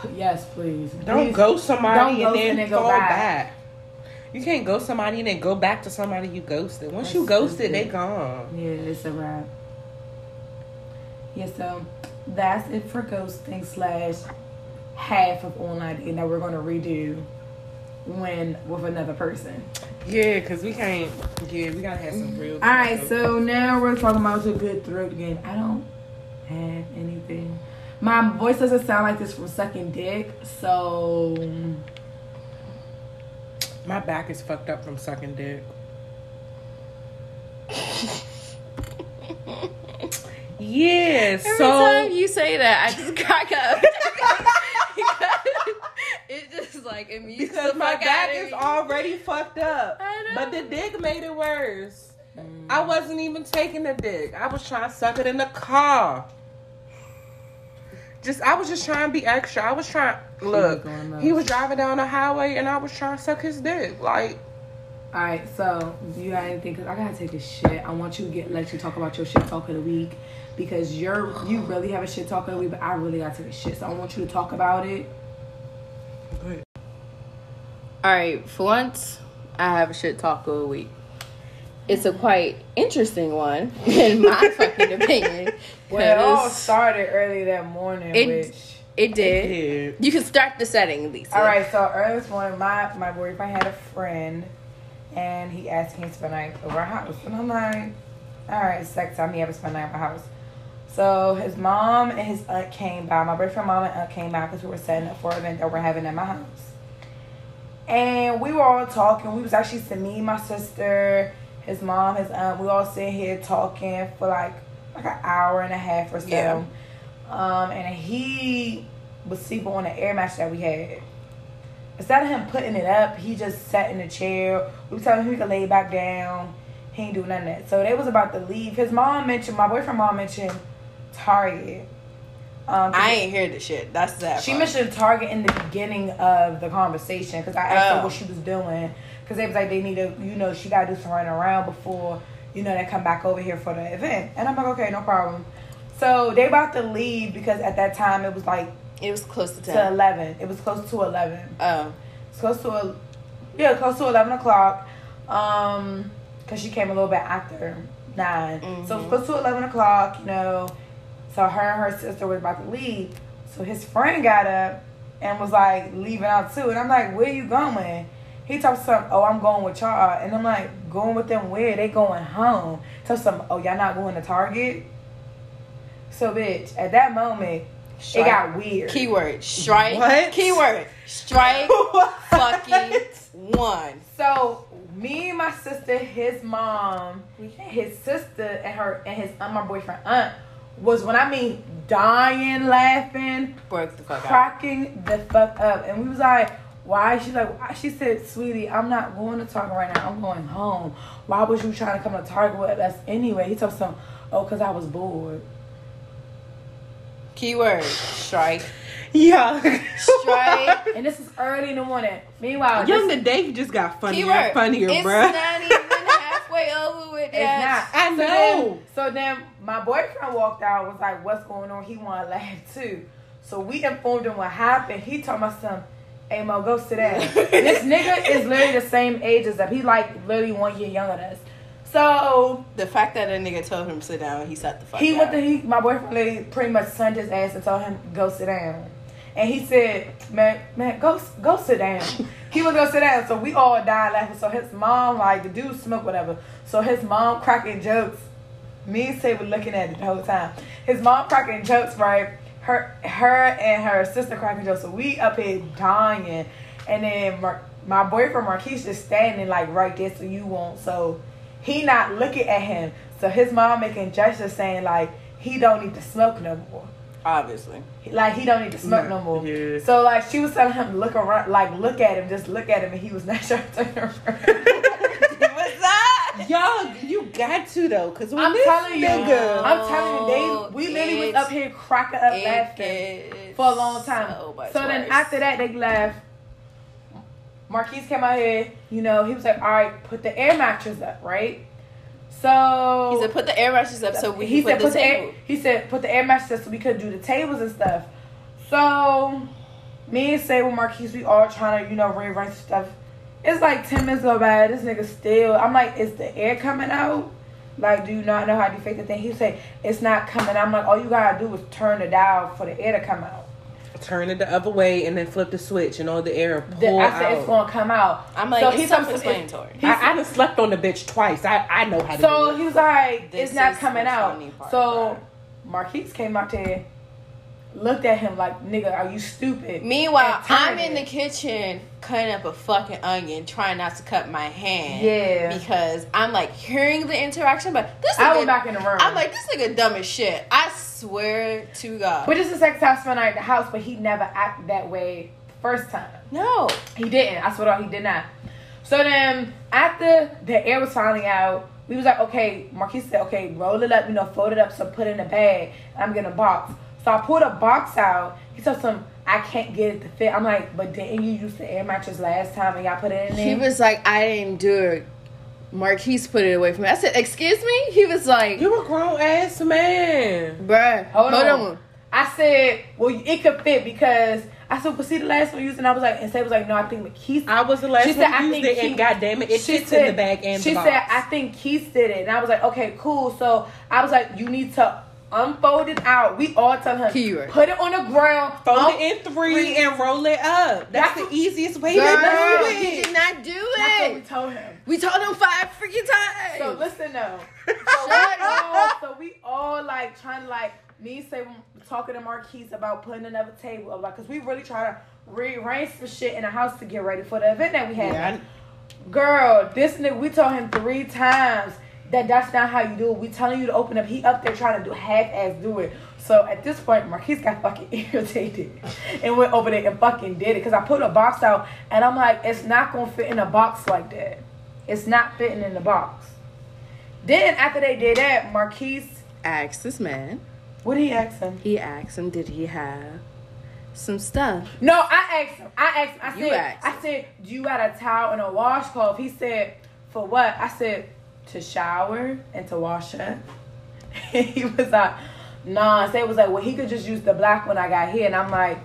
yes, please. Don't Please. ghost somebody Don't and then and then go fall back. back. You can't ghost somebody and then go back to somebody you ghosted. Once That's you ghosted, stupid. they gone. Yeah, it's a wrap. Yeah, so that's it for ghosting slash half of online dating that we're gonna redo when with another person. Yeah, cause we can't. Yeah, we gotta have some real. All right, so now we're talking about a good throat game. I don't have anything. My voice doesn't sound like this from sucking dick, so my back is fucked up from sucking dick. Yeah, so. Every so time you say that, I just crack up. It just like amuses because the my fuck back is me. already fucked up. I know. But the dick made it worse. Mm. I wasn't even taking the dick. I was trying to suck it in the car. Just I was just trying to be extra. I was trying look. going nuts. He was driving down the highway and I was trying to suck his dick. Like All right, so do you got anything? Cause I gotta take a shit. I want you to get let you talk about your shit talk of the week because you're you really have a shit talk of the week, but I really gotta take a shit. So I want you to talk about it. All right, for once, I have a shit talk of a week. It's a quite interesting one, in my fucking opinion. Well, it all started early that morning, It- which. it did. yeah. You can start the setting, Lisa. All right, so early this morning, my my boyfriend had a friend, and he asked me to spend the night over our house, and I'm like, all right, sex time. He ever spend the night at my house. So his mom and his aunt came by. My boyfriend, mom, and aunt came by because we were setting up for an event that we're having at my house. And we were all talking. We was actually to me, my sister, his mom, his aunt. We all sitting here talking for like like an hour and a half or so. Yeah. Um, and he was sleeping on the air match that we had. Instead of him putting it up, he just sat in the chair. We were telling him he could lay back down. He ain't do none of that. So they was about to leave. His mom mentioned, my boyfriend mom mentioned Target. Um, I ain't hear the shit. That's that. she part. mentioned Target in the beginning of the conversation because I asked Oh. her what she was doing because they was like they need to, you know, she got to do some running around before, you know, they come back over here for the event. And I'm like, okay, no problem. So they about to leave because at that time it was like It was close to to eleven. It was close to eleven. Oh, It's close to a, yeah, close to eleven o'clock. Um, cause she came a little bit after 9 So it's Mhm. close to eleven o'clock. You know, so her and her sister was about to leave. So his friend got up and was like leaving out too, and I'm like, where you going? He talks some, oh, I'm going with y'all, and I'm like, going with them where? They going home. Tell some, oh, y'all not going to Target. So bitch, at that moment, it got weird. Keyword strike. What? Keyword strike. fucking one. So me, my sister, his mom, his sister, and her and his my boyfriend aunt was when I mean dying laughing, Broke the fuck out. cracking the fuck up, and we was like. Why? She's like, why? she said, sweetie, I'm not going to Target right now. I'm going home. Why was you trying to come to Target with us anyway? He told some, oh, because I was bored. Keyword strike. Yeah. Strike. And this is early in the morning. Meanwhile, Young this, the day just got funnier Keyword. and funnier, it's bruh. not even halfway over with that. It's not. I So know. then, so then my boyfriend walked out. Was like, "What's going on?" He wanted to laugh too. So we informed him what happened. He told my son, "Hey Mo, go sit down." this nigga is literally the same age as us. He like literally one year younger than us. So The fact that a nigga told him to sit down, he sat the fuck he down. went to he my boyfriend literally pretty much sunned his ass and told him go sit down. And he said, "Man, man, go go sit down." he was gonna sit down, so we all died laughing. So his mom, like the dude, smoke whatever. So his mom cracking jokes. Me and Say were looking at it the whole time. His mom cracking jokes, right? Her, her and her sister cracking jokes. So we up here dying, and then Mar- my boyfriend Marquise just standing like right there, so you won't. So he not looking at him. So his mom making gestures saying like he don't need to smoke no more. Obviously. Like he don't need to smoke no more. Yeah. So like she was telling him look around, like look at him, just look at him, and he was not trying to turn. What's that? Y'all, you got to though, cause when I'm this telling you, nigga, I'm telling you, they oh, we literally was up here cracking up It laughing for a long time. So, So then after that, they left. Marquise came out here. You know, he was like, "All right, put the air mattress up, right?" So he said, "Put the air mattresses up so we he said put put the the table." air, he said put the air mattress up so we could do the tables and stuff. So me and with Marquise, we all trying to you know rearrange stuff. It's like ten minutes go by. This nigga still. I'm like, is the air coming out? Like, do you not know how to fake the thing? He said it's not coming. I'm like, all you gotta do is turn the dial for the air to come out. Turn it the other way and then flip the switch and all the air The- pull I said out. it's gonna come out. I'm like, So it's he told me- self-explanatory. he- I, I done slept on the bitch twice. I, I know how to So do he it. was like, This it's not coming out. part, so bro. Marquise came out there, looked at him like, nigga, are you stupid? Meanwhile, I'm in the kitchen cutting up a fucking onion, trying not to cut my hand. Yeah. Because I'm like hearing the interaction, but this I nigga, went back in the room. I'm like, this nigga dumb as shit. I swear to God. but this is the second time I spent at the house, but he never acted that way first time. no. He didn't. I swear to God, he did not. So then after the air was finally out, we was like, okay, Marquis said, okay, roll it up, you know, fold it up, so put it in a bag. I'm getting a box. So I pulled a box out. He said some I can't get it to fit. I'm like, but didn't you use the air mattress last time and y'all put it in there? He was like, I didn't do it. Marquise put it away from me. I said, excuse me? He was like, You a grown ass man. bruh, Hold, hold on. on. I said, well, it could fit because I said, well, see the last one used, and I was like, and Say was like, no, I think McKeith. I was the last She one said, who I used think it, he- and goddamn it, it she fits in the bag and she the box. said, I think Keith did it. And I was like, okay, cool. So I was like, you need to unfolded out. We all tell him, Keyword. put it on the ground. Fold um, it in three and roll it up. That's, That's the easiest way Girl, to do he it. did not do That's what we it. told him. We told him five freaking times. So listen though. So we all, so we all like trying to like me say talking to Marquise about putting another table up, like, cause we really try to rearrange some shit in the house to get ready for the event that we had. Yeah, Girl, this nigga, we told him three times that that's not how you do it. We telling you to open up. He up there trying to do half ass do it. So at this point, Marquise got fucking irritated and went over there and fucking did it. Because I put a box out and I'm like, it's not going to fit in a box like that. It's not fitting in the box. Then after they did that, Marquise, asked this man. what did he ask him? He asked him, did he have some stuff? No, I asked him. I asked him. I You said, asked I said, do you got a towel and a washcloth? He said, for what? I said, to shower and to wash up. he was like, nah. So it was like, well, he could just use the black one I got here. And I'm like,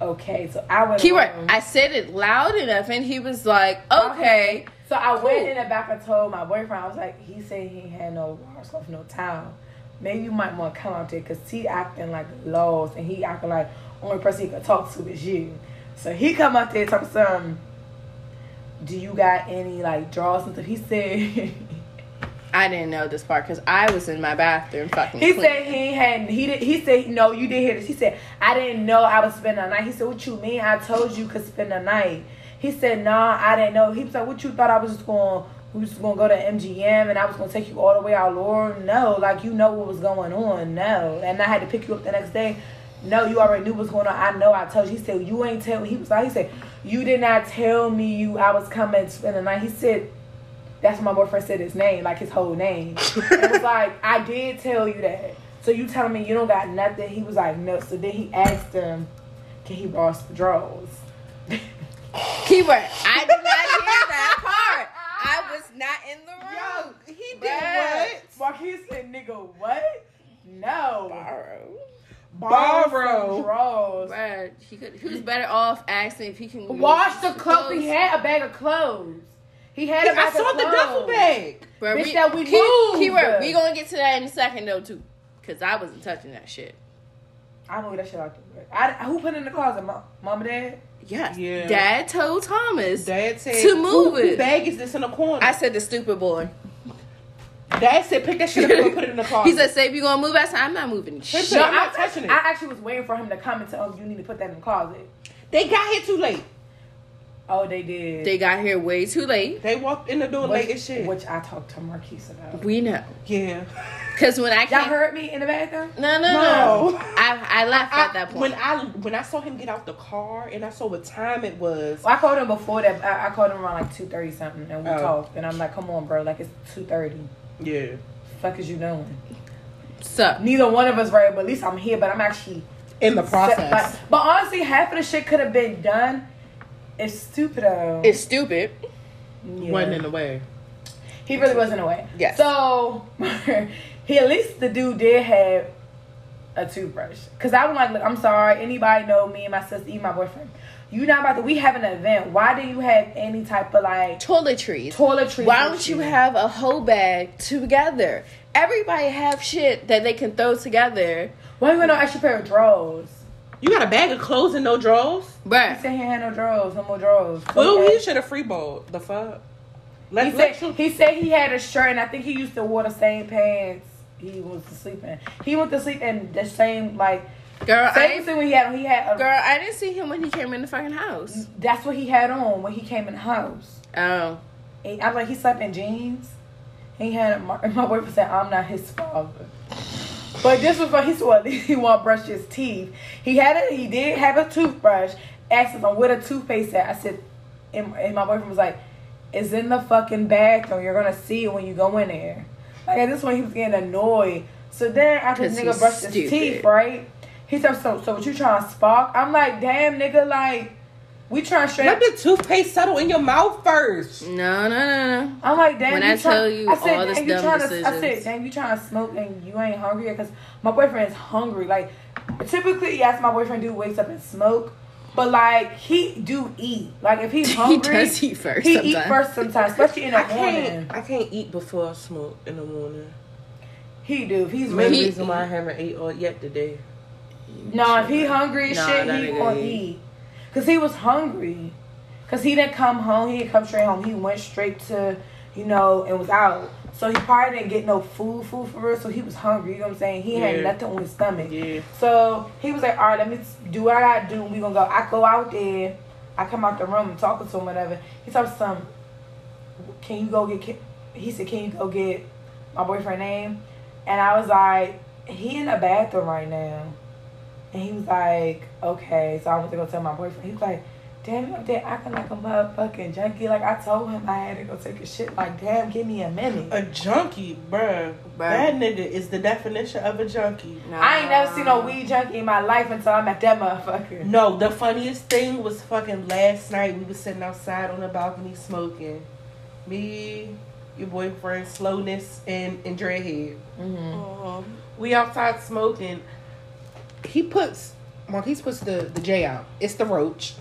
okay. So I went. Keyword. home. I said it loud enough, and he was like, okay. So I Cool. went in the back and told my boyfriend, I was like, he said he had no washcloth, no towel. Maybe you might want to come out there because he acting like lost and he acting like only person he could talk to is you. So he come out there talking some. Do you got any like draws and stuff? He said. I didn't know this part because I was in my bathroom fucking. He cleaning. said he had he did he said no you didn't hear this. He said I didn't know I was spending the night. He said what you mean? I told you could spend the night. He said nah I didn't know. He was like what you thought I was just going we was just gonna go to MGM and I was gonna take you all the way out Lord no like you know what was going on no and I had to pick you up the next day. No, you already knew what was going on. I know. I told you. He said you ain't tell me. He was like he said you did not tell me you I was coming to spend the night. He said that's what my boyfriend said his name, like his whole name. it was like, I did tell you that. So you telling me you don't got nothing? He was like, no. So then he asked him, can he borrow some drawers? Keyword. I did not hear that part. I was not in the room. Yo, he did Bruh. what? Marquis said, nigga, what? No. Borrow. Borrow. some drawers. Bruh, he could. He was better off asking if he can Wash the clothes. He had a bag of clothes. He had a I bag saw of the clothes. duffel bag. Bruh, Bitch, that we key- moved. Keyword. We gonna get to that in a second though too, cause I wasn't touching that shit. I moved that shit out the way. I, who put it in the closet? Mom, mom and dad? Yes. Yeah. Dad told Thomas. Dad said, To move who, it. Who bag is this in the corner? I said the stupid boy. Dad said, pick that shit up and put it in the closet. He said, "Say if you gonna move." I said, "I'm not moving Him shit." too. I'm not touching it. I actually was waiting for him to come and tell him oh, you need to put that in the closet. they got here too late. Oh, they did. They got here way too late. They walked in the door which, late as shit. Which I talked to Marquise about. We know, yeah. cause when I Y'all heard me in the bathroom? no, no, No. no, I I left I- at that point. When I when I saw him get out the car and I saw what time it was, Well, I called him before that. I, I called him around like two thirty something, and we Oh. talked. And I'm like, "Come on, bro! Like it's two thirty. Yeah. Fuck is you doing? so Neither one of us right, but at least I'm here. But I'm actually In the process. But, but honestly, half of the shit could have been done. It's stupid though. it's stupid. Yeah. Wasn't in the way. He really wasn't away. Yes. So he at least the dude did have a toothbrush. Cause I was like, look, I'm sorry. Anybody know me and my sister, even my boyfriend. You not about to. We have an event. Why do you have any type of like Toiletries. toiletries? Why don't you have a whole bag together? Everybody have shit that they can throw together. Why you got no extra pair of drawers? You got a bag of clothes and no drawers? He Bruh. said he had no drawers, no more drawers. Well, Okay. he should have freeballed. The fuck? He Let, said let you, he said he had a shirt, and I think he used to wear the same pants he was to sleep in. He went to sleep in the same like Girl, I same thing he had. He had a, girl, I didn't see him when he came in the fucking house. That's what he had on when he came in the house. Oh. And I was like, he slept in jeans. He had my, my boyfriend said, "I'm not his father." But this was when he saw he won't brush his teeth. He had a he did have a toothbrush. Asked him where the toothpaste at. I said, and, and my boyfriend was like, "It's in the fucking bathroom. You're gonna see it when you go in there." Like at this point, he was getting annoyed. So then after this 'Cause nigga brushed his teeth, right? He said, "So, so what you trying to spark?" I'm like, "Damn, nigga, like." We trying straight let the toothpaste settle in your mouth first. No, no, no, no. I'm like, damn. When you I try- tell you I said, all this damn, you dumb trying to, I decisions. said, damn, you trying to smoke and you ain't hungry because my boyfriend's hungry. Like, typically, yes, my boyfriend do wakes up and smoke, but like he do eat. Like if he's hungry, He hungry, does eat first He eat sometimes. first sometimes, especially in the I morning. can't. I can't eat before I smoke in the morning. He do. He's Main really reason why I haven't ate all yet today. No, if he hungry as Nah, shit, he nigga gonna eat. Cause he was hungry. Cause he didn't come home. He didn't come straight home. He went straight to, you know, and was out. So he probably didn't get no food, food for real. So he was hungry. You know what I'm saying? He had nothing on his stomach. Yeah. So he was like, all right, let me do what I gotta do. We gonna go. I go out there. I come out the room and talking to him, whatever. He me some. Can you go get? He said, can you go get my boyfriend name? And I was like, he in the bathroom right now. And he was like, okay. So I went to go tell my boyfriend. He was like, damn, you there acting like a motherfucking junkie. Like I told him I had to go take a shit. Like damn, give me a minute. A junkie, bruh. Bruh. That nigga is the definition of a junkie. I ain't never seen no weed junkie in my life until I met that motherfucker. No, the funniest thing was fucking last night. We was sitting outside on the balcony smoking. Me, your boyfriend, slowness, and and dreadhead. Mm-hmm. Mhm. We outside smoking. He puts Marquise puts the the J out. It's the roach.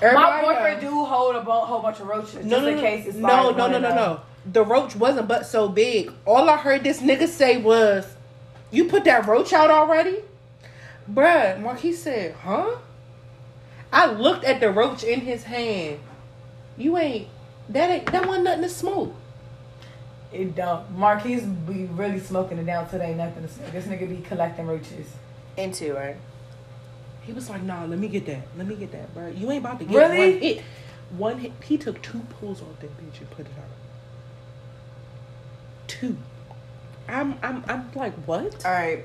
My Everybody boyfriend know. do hold a bo- whole bunch of roaches No, no, in no, case it's no, no, no, no, no. The roach wasn't but so big. All I heard this nigga say was, "You put that roach out already, bruh." Marquise said, "Huh?" I looked at the roach in his hand. You ain't that ain't that wasn't nothing to smoke. It don't. Marquise be really smoking it down till they nothing to smoke. This nigga be collecting roaches. Into her. He was like, "Nah, let me get that. Let me get that, bro. You ain't about to get Really? one hit. One hit. He took two pulls off that bitch and put it out. Two. I'm, I'm, I'm like, what? All right.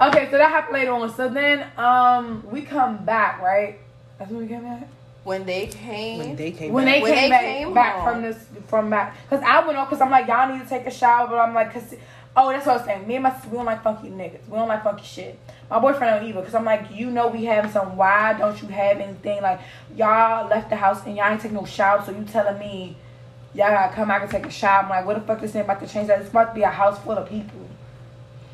Okay, so that happened later on. So then, um, we come back, right? That's when we came back. When they came. When they came When back. they When came they back, came back home. from this, from back, cause I went off cause I'm like, y'all need to take a shower, but I'm like, cause, oh, that's what I was saying. Me and my, we don't like funky niggas. We don't like funky shit. My boyfriend don't either, cause I'm like, you know, we having some. Why don't you have anything? Like, y'all left the house and y'all ain't taking no shower, so you telling me, y'all gotta come out and take a shower. I'm like, what the fuck this thing about to change that? It's about to be a house full of people.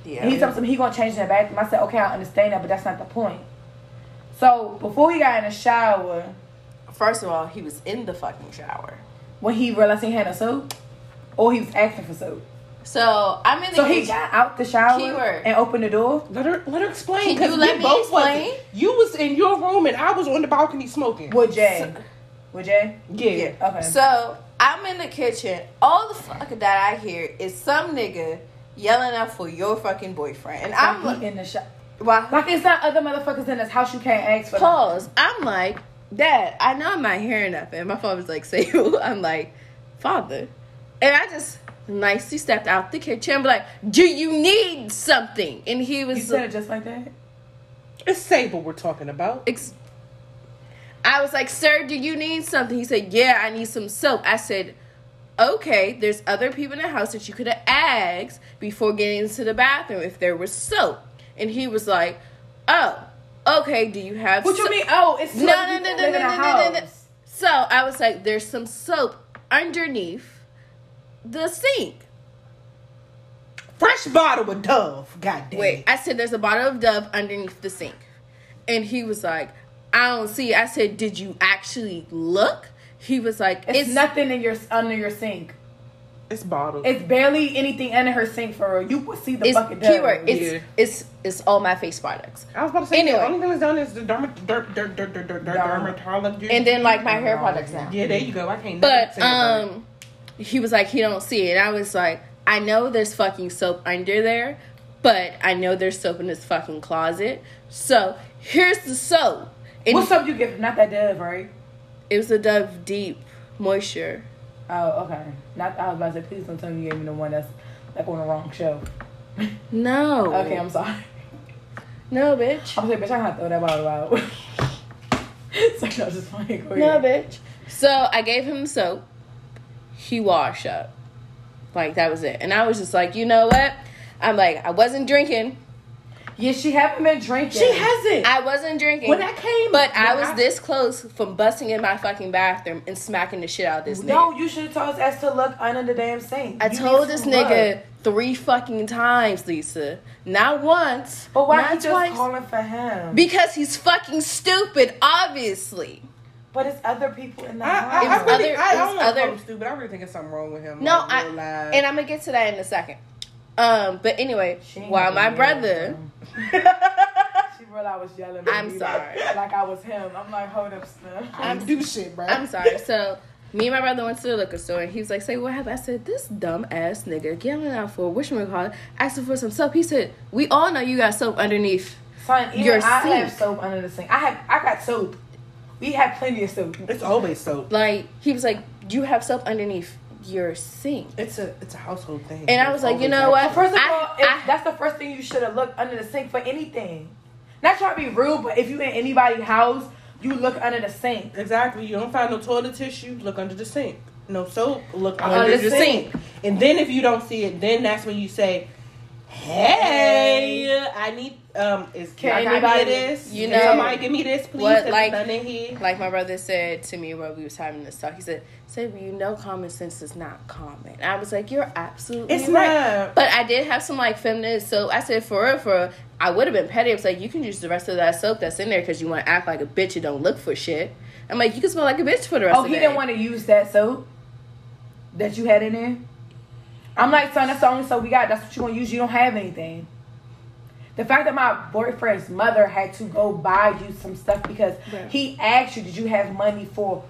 yeah. And he told me he gonna change in the bathroom. I said, okay, I understand that, but that's not the point. So before he got in the shower, First of all, he was in the fucking shower. when he realized he had a soap, or he was asking for soap. So I'm in the So he got out the shower Keyword. and opened the door. Let her let her explain. Can 'cause you let me both wasn't. explain? You was in your room and I was on the balcony smoking. With Jay. With Jay? Yeah. Yeah. Okay. So I'm in the kitchen. All the fuck that I hear is some nigga yelling out for your fucking boyfriend, and I'm Like, in the shower. why? Like it's not other motherfuckers in this house you can't ask for. Pause. I'm like, Dad, I know I'm not hearing nothing. My father's like, say who? I'm like, Father. And I just nicely stepped out the kitchen and be like, Do you need something? And he was. You was said it just like that? It's Sable we're talking about. ex- I was like, Sir, do you need something? He said, Yeah, I need some soap. I said, Okay, there's other people in the house that you could have asked before getting into the bathroom if there was soap. And he was like, Oh, okay, do you have What you mean? Oh, it's No, no, no, no, no, no, in the no, no, house. no, no. So I was like, there's some soap underneath the sink. Fresh bottle of Dove. God damn. Wait, I said there's a bottle of Dove underneath the sink. And he was like, I don't see. it. I said, Did you actually look? He was like, It's, nothing in your under your sink. It's bottled. It's barely anything under her sink for her. You would see the It's bucket. down. keyword. It's Yeah. it's it's all my face products. I was about to say Anyway. the only thing that's done is the derma, der, der, der, der, der, der, Derm- dermatology. And then like my hair products now. Yeah, there you go. I can't. never But say it right. um, he was like, he don't see it. And I was like, I know there's fucking soap under there, but I know there's soap in this fucking closet. So here's the soap. And What's up? You get not that Dove, right? It was a Dove Deep Moisture. Oh, okay. Not. I was about to say, please don't tell me you gave me the one that's like on the wrong show. No. Okay, I'm sorry. No, bitch. I'm saying, bitch, I have to throw that bottle out. so no, just funny. Go No, ahead. bitch. So I gave him soap. He washed up. Like that was it. And I was just like, you know what? I'm like, I wasn't drinking. Yeah, she haven't been drinking. she hasn't. I wasn't drinking. when I came, But I was this close from busting in my fucking bathroom and smacking the shit out of this No, nigga. No, you should have told us as to look under the damn sink. I You told this nigga three fucking times, Lisa. Not once. But why not he just twice. calling for him? Because he's fucking stupid, obviously. But it's other people in the I, I, house. It I, was really, other- I, it don't was want to other- call him stupid. I really think it's something wrong with him. No, like, I and I'm gonna get to that in a second. Um, but anyway, She while my brother, She realized I was yelling. at I'm me, sorry. Like I was him. I'm like, hold up, Slim. I don't do shit, bro. I'm sorry. So me and my brother went to the liquor store and he was like, "Say what happened?" I said, "This dumb ass nigga yelling out for what you call it, asking for some soap." He said, "We all know you got soap underneath." Son, even Your I have sink. soap under the sink. I have. I got soap. We have plenty of soap. It's always soap. Like he was like, Do "You have soap underneath your sink," It's a it's a household thing. and I was like, "You know what? First of I- all, if I- that's the first thing you should have looked under the sink for anything. Not trying to be rude, but if you in anybody's house, you look under the sink. Exactly. You don't find no toilet tissue, look under the sink. No soap, look under, Under the, the sink. And then if you don't see it, then that's when you say, Hey, I need um is Can can anybody anybody- this? you Can know somebody give me this, please? what, like- here. like my brother said to me while we was having this talk. He said, "Say, you know, common sense is not common." And I was like, "You're absolutely It's right." not. But I did have some like feminist so I said for real, for real, I would have been petty. I was like, you can use the rest of that soap that's in there because you want to act like a bitch and don't look for shit. I'm like, you can smell like a bitch for the rest of it. Oh, he didn't want to use that soap that you had in there. I'm like, son, that's the only soap we got. That's what you want to use. You don't have anything. The fact that my boyfriend's mother had to go buy you some stuff because Right. he asked you, did you have money for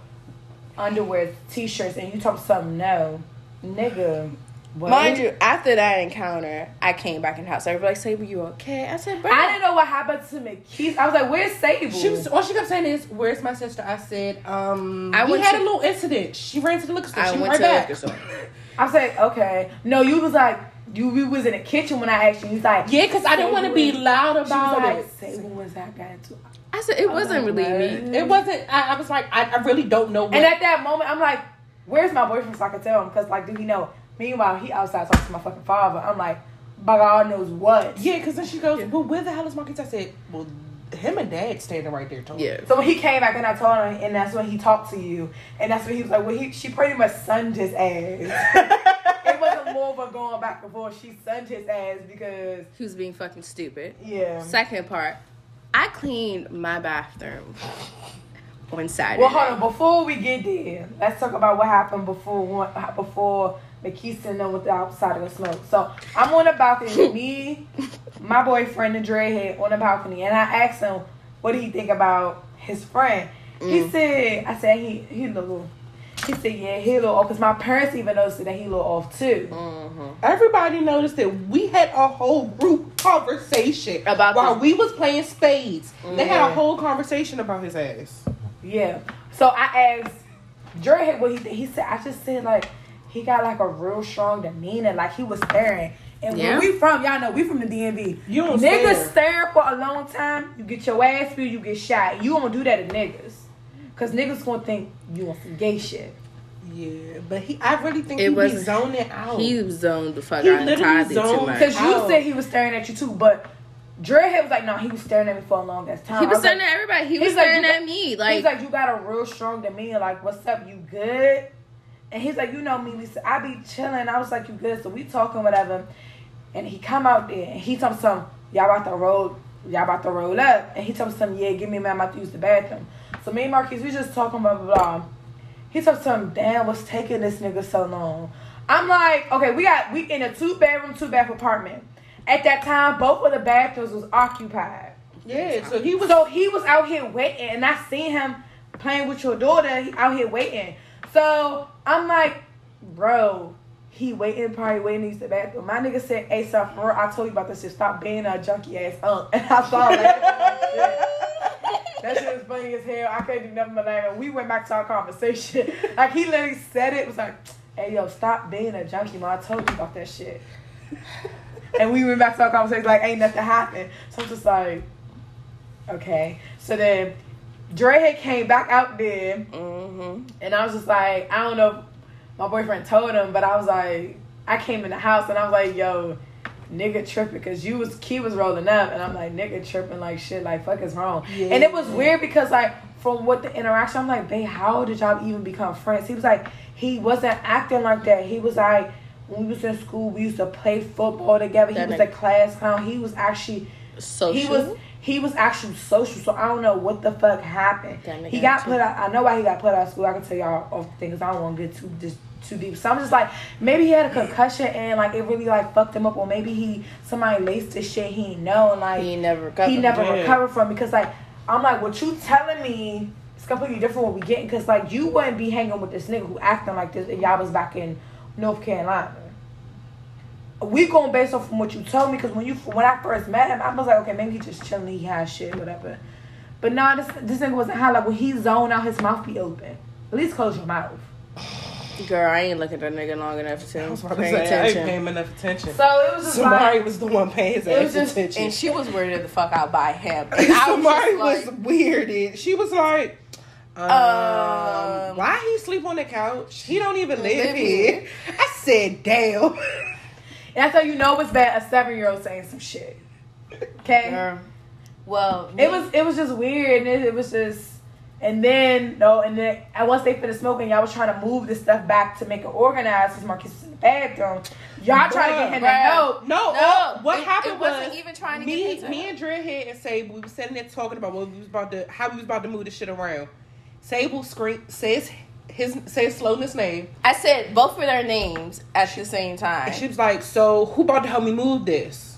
underwear, t-shirts, and you told something no, nigga. What? Mind you, after that encounter, I came back in the house. Everybody like, Sable, you okay? I said, bro. I didn't know what happened to McKeith. I was like, where's Sable? She was all she kept saying is, "Where's my sister?" I said, "Um, I we went had to- a little incident. She ran to the liquor store. I she went right to the back. liquor store. I was like, okay. No, you was like, you we was in the kitchen when I asked you. He's like, Yeah, because I didn't want to be Sable- loud She was about like, it. Sable was that guy too. I said, it wasn't really me. It wasn't. I, I was like, I, I really don't know. What, And at that moment, I'm like, where's my boyfriend so I can tell him? Because, like, do he know? Meanwhile, he outside talking to my fucking father. I'm like, by God knows what. yeah, because then she goes, "Well, where the hell is Marcus?" I said, "Well, him and Dad standing right there talking." Yeah. So when he came back and I told him, and that's when he talked to you, and that's when he was like, well, he she pretty much sunned his ass. it wasn't more of a going back and forth. She sunned his ass because, He was being fucking stupid. yeah. Second part, I cleaned my bathroom on Saturday. Well, hold on. Before we get there, let's talk about what happened before one- before sitting there with the outside of the smoke. So I'm on the balcony, me, my boyfriend, the dreadhead, on the balcony, and I asked him, "What do he think about his friend?" He Mm. said, "I said he he a little." He said, "Yeah, he a little off." Because my parents even noticed that he a little off too. Mhm. Everybody noticed that we had a whole group conversation About while this- we was playing spades. They had a whole conversation about his ass. Yeah. So I asked Dreadhead what he did. He said, I just said like he got like a real strong demeanor, like he was staring. And Yeah. where we from, y'all know we from the DMV. You don't niggas stare. stare for a long time, you get your ass beat, you get shot. You don't do that to niggas. Cause niggas gonna think you on some gay shit. Yeah, but he, I really think It he was- was zoning out. He zoned the fuck He out literally entirely too zoned- much. Cause you Ow. said he was staring at you too, but Dreadhead was like, no, he was staring at me for a long ass time. He I was staring like, at everybody. He was staring you at me. Like, he's like, you got a real strong demeanor. Like, what's up? You good? And he's like, you know me, Lisa. I be chilling. I was like, you good? So we talking, whatever. And he come out there and he told me some, y'all about to roll, y'all about to roll up. And he told me some, yeah, give me a minute, I'm about to use the bathroom. So me and Marquise, we just talking, blah, blah, blah. He told me some, damn, what's taking this nigga so long? I'm like, okay, we got, we in a two bedroom, two bath apartment. At that time, both of the bathrooms was occupied. yeah, so he was. So he was out here waiting, and I seen him playing with your daughter. He out here waiting. So I'm like, bro, he waiting, probably waiting to use the bathroom. My nigga said, "Hey, for I told you about this shit. Stop being a junkie ass unk." And I saw that. That shit was funny as hell. I couldn't do nothing but laugh. We went back to our conversation. Like he literally said it. was like, "Hey, yo, stop being a junkie, man. I told you about that shit." and we went back to our conversation like ain't nothing happened. So I'm just like, okay. So then Dreadhead came back out there mm-hmm. and I was just like, I don't know if my boyfriend told him, but I was like, I came in the house and I was like, yo, nigga tripping because you was Key was rolling up and I'm like, nigga tripping like shit, like fuck is wrong. Yeah. And it was weird because like from what the interaction, I'm like, babe, how did y'all even become friends? He was like, he wasn't acting like that. He was like, when we was in school, we used to play football together. He was a class clown. He was actually Social. he was he was actually social, so I don't know what the fuck happened. He got put out. I know why he got put out of school. I can tell y'all off the thing because I don't want to get too just too deep. So I'm just like, maybe he had a concussion and like it really like fucked him up, or maybe he somebody laced his shit he ain't know and like He never recovered. he never Yeah. recovered from because like I'm like what you telling me it's completely different what we getting because like you wouldn't be hanging with this nigga who acting like this if y'all was back in North Carolina. We going based off from what you told me because when you when I first met him I was like okay maybe he just chilling he has shit whatever, but nah this this nigga wasn't high like when he zone out his mouth be open at least close your mouth. Girl, I ain't looking at that nigga long enough to I was about to pay say, I ain't paying him enough attention. So it was just Samari like was the one paying his ass just- attention. And she was weirded the fuck out by him. And I was Samari just was, like, weirded. She was like, um, Um, why he sleep on the couch? He don't even live, live here. I said, damn. that's how you know it's bad a seven year old saying some shit. Okay. Girl. Well, It was it was just weird, and it, it was just, and then no, and then and once they finished smoking, y'all was trying to move this stuff back to make it organized. Because Marcus was in the bathroom, y'all trying to get him to help. No, No, all- what it- happened it wasn't was even trying to me, get into me it. and Dreadhead and Sable, we were sitting there talking about what we was about to, how we was about to move this shit around. Sable scream says his says Slowness name, I said both of their names at the same time, and she was like, "So who about to help me move this?"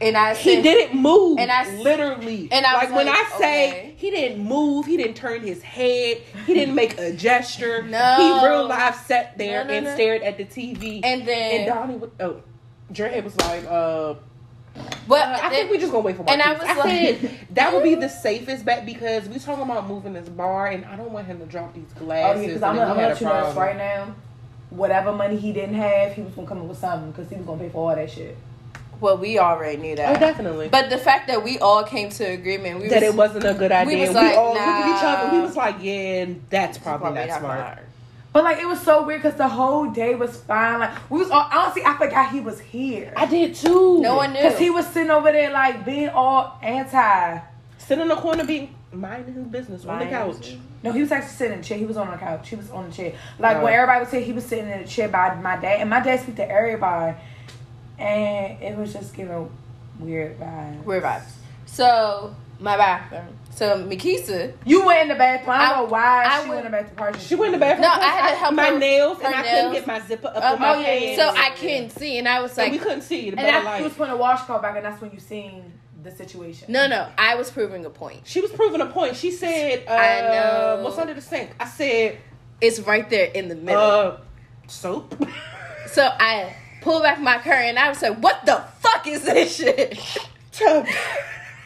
and I He didn't move, and I literally. and I was like when like, I say okay. He didn't move, he didn't turn his head, he didn't make a gesture. No. he real life sat there No, no, and no. stared at the TV. and then, and Donnie, was, oh, Dreadhead was like, "Uh." but Uh, I then- think we just gonna wait for and I was I like- said that would be the safest bet because we talking about moving this bar, and I don't want him to drop these Oh glasses. because and I'm then gonna, I'm we gonna had let you know right now. Whatever money he didn't have, he was gonna come up with something because he was gonna pay for all that shit. Well, we already knew that. Oh, definitely. but the fact that we all came to agreement, we that was, it wasn't a good idea. We, was like, all looked at each other. We was like, yeah, that's probably, not smart. But like it was so weird because the whole day was fine. Like we was all honestly, I forgot he was here. I did too. No one knew. Cause he was sitting over there like being all anti. sitting in the corner, being minding his business on the couch. his No, he was actually sitting in the chair. He was on the couch. He was on the chair. Like Oh. when everybody was sitting, he was sitting in the chair by my dad. And my dad speak to everybody, and it was just giving weird vibes. Weird vibes. So my bathroom. So Mikisa, You went in the bathroom. I don't I- know why I she went- went in the bathroom. Partially. She went in the bathroom. No, I had to help my her- nails, her and I couldn't get my zipper up um, on my oh, yeah, so. I couldn't see, and I was So like, we couldn't see the And better after he was putting a washcloth back, and that's when you seen the situation. no, no, I was proving a point. She was proving a point. She said, uh, I know. What's under the sink? I said, It's right there in the middle. uh, soap. so I pulled back my curtain. and I was like, "What the fuck is this shit?" Tub.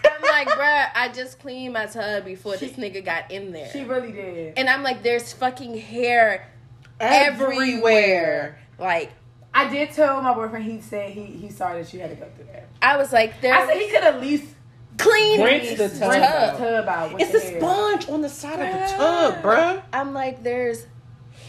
I'm like, bruh, I just cleaned my tub before this nigga got in there. She really did. and I'm like, there's fucking hair Everywhere. everywhere. Like, I did tell my boyfriend. He said he he sorry that you had to go through that. I was like, there. I said he could at least clean Rinse the this tub rinse out. the tub out. With It's the a hair. sponge on the side of the tub, bruh. I'm like, there's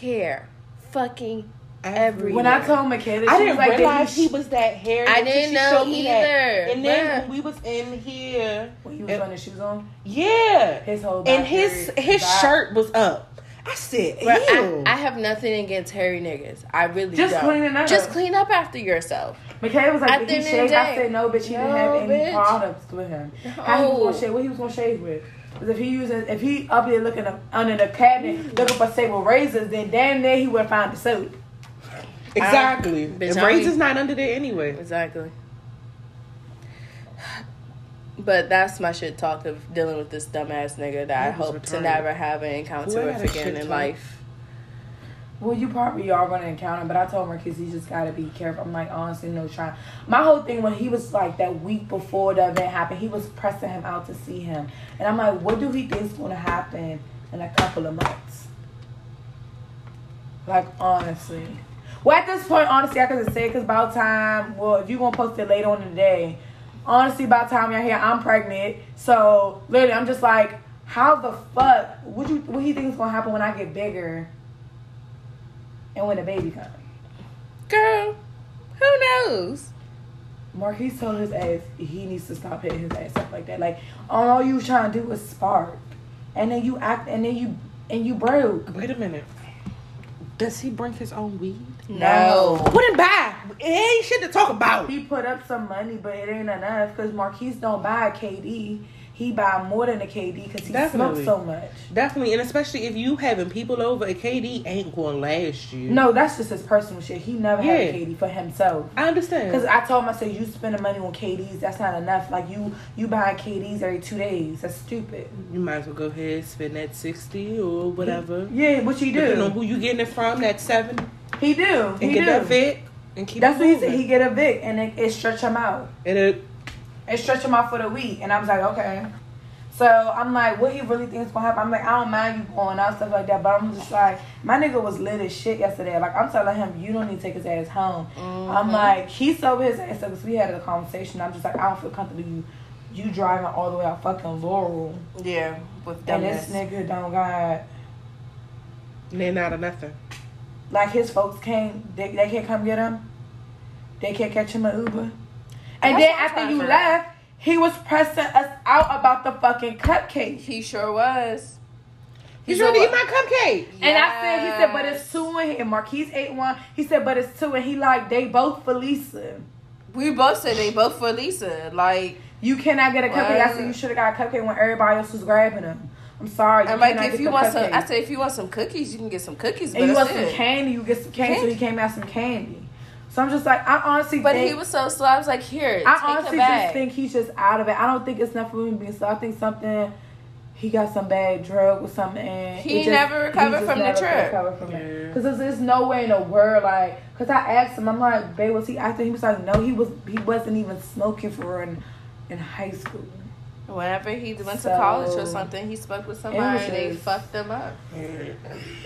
hair, fucking everywhere. When I told Michaela, she I didn't like, did realize he, he was that hairy. I didn't she know showed me that. either. And then Bruh. when we was in here, when he was and- putting his shoes on, yeah, his whole and his area- his back- shirt was up. I said, Bruh, I. I have nothing against hairy niggas. I really Just don't. clean up. Just clean up after yourself. Michaela was like, At did he end of the shave? I said no, bitch. He didn't have any bitch. products with him. How he was No. gonna shave? What he was gonna shave with? Because if he using, if he up there looking up, under the cabinet looking for stable razors, then damn near he would have found the soap. Exactly. Bitch, and I is not under there anyway. Exactly. But that's my shit talk of dealing with this dumbass nigga that I He was hope to never have an encounter with again in talk? life. Well, you probably are gonna encounter, but I told Marcus he just gotta be careful. I'm like, honestly, no trying. My whole thing when he was like that week before the event happened, he was pressing him out to see him, and I'm like, what do he think's gonna happen in a couple of months? Like honestly, well at this point, honestly, I could say because about time. Well, if you gonna post it later on in the day, honestly, by the time y'all here, I'm pregnant. So literally, I'm just like, how the fuck? would you? What he think is gonna happen when I get bigger? And when the baby comes? Girl, who knows? Marquise told his ass he needs to stop hitting his ass stuff like that. Like all you trying to do was spark, and then you act, and then you and you broke. Wait a minute. Does he bring his own weed? No. Wouldn't buy. It ain't shit to talk about. He put up some money, but it ain't enough because Marquise don't buy a KD. He buy more than a KD because he Definitely. smokes so much. Definitely, and especially if you having people over, a KD ain't going to last you. No, that's just his personal shit. He never had a KD for himself. I understand. Because I told him, I said, you spending money on KDs, that's not enough. Like, you you buying KDs every two days. That's stupid. you might as well go ahead and spend that sixty or whatever. Yeah, what you Depending on do? who you getting it from, that seven, He do. and He get do. that Vic and keep. That's what he said. He get a Vic, and it, it stretch him out. And it, It stretch him out for the week. And I was like, okay. So I'm like, what he really thinks is gonna happen? I'm like, I don't mind you going out, stuff like that. But I'm just like, my nigga was lit as shit yesterday. Like, I'm telling him, you don't need to take his ass home. I'm mm-hmm. like, he sober his ass up because we had a conversation. I'm just like, I don't feel comfortable you you driving all the way out fucking Laurel. Yeah, with And this nigga don't got they're not a nothing. Like his folks can't they, they can't come get him. They can't catch him an Uber. And That's then after you left, he was pressing us out about the fucking cupcake. He sure was. You He's sure to eat my cupcake? And I said, he said, but it's Yes. two in here. Marquise ate one. He said, but it's two. And he like, they both for Lisa. We both said they both for Lisa. Like, You cannot get a cupcake. I said, you should have got a cupcake when everybody else was grabbing them. I'm sorry. I'm like, if you the want some. I said, if you want some cookies, you can get some cookies. But and you that's want some candy, you get some candy. So Candy. he came out some candy. So I'm just like, I honestly But think, he was so slow. I was like, here, I take honestly back. just think he's just out of it. I don't think it's nothing for him being slow. I think something, he got some bad drug or something. And He just- never recovered just from the trip. recovered from Yeah. it. Cause there's, there's no way in the world, like, cause I asked him, I'm like, babe, was he acting? He was like, no, he was, he wasn't even smoking for in, in high school. Whenever he went So- to college or something, he spoke with somebody. was They fucked them up. And,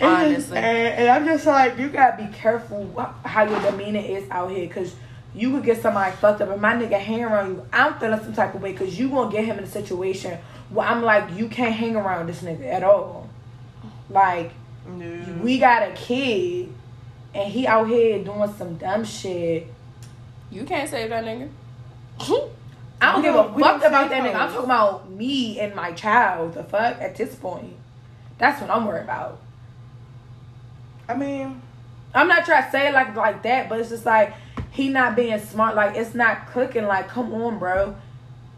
Honestly. and I'm just like, you gotta be careful how your demeanor is out here, cause you could get somebody fucked up. And my nigga hang around you, I'm feeling some type of way, cause you gonna get him in a situation where I'm like, you can't hang around this nigga at all. Like, we got a kid, and he out here doing some dumb shit. You can't save that nigga. I don't We give a fuck about that nigga. I'm talking about me and my child. The fuck at this point, that's what I'm worried about. I mean, I'm not trying to say it like like that, but it's just like he not being smart. Like it's not clicking. Like come on, bro.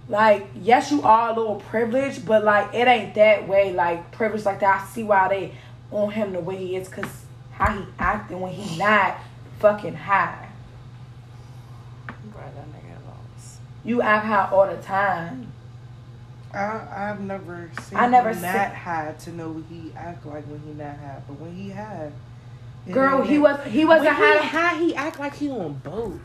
Like yes, you are a little privileged, but like it ain't that way. Like privileged like that. I see why they on him the way he is, cause how he acting when he not fucking high. Bro, that nigga lost. You act high all the time. I I've never seen I never him seen- that high to know what he act like when he not high, but when he high, Girl, he was he wasn't when high. He high, he act like he on boat.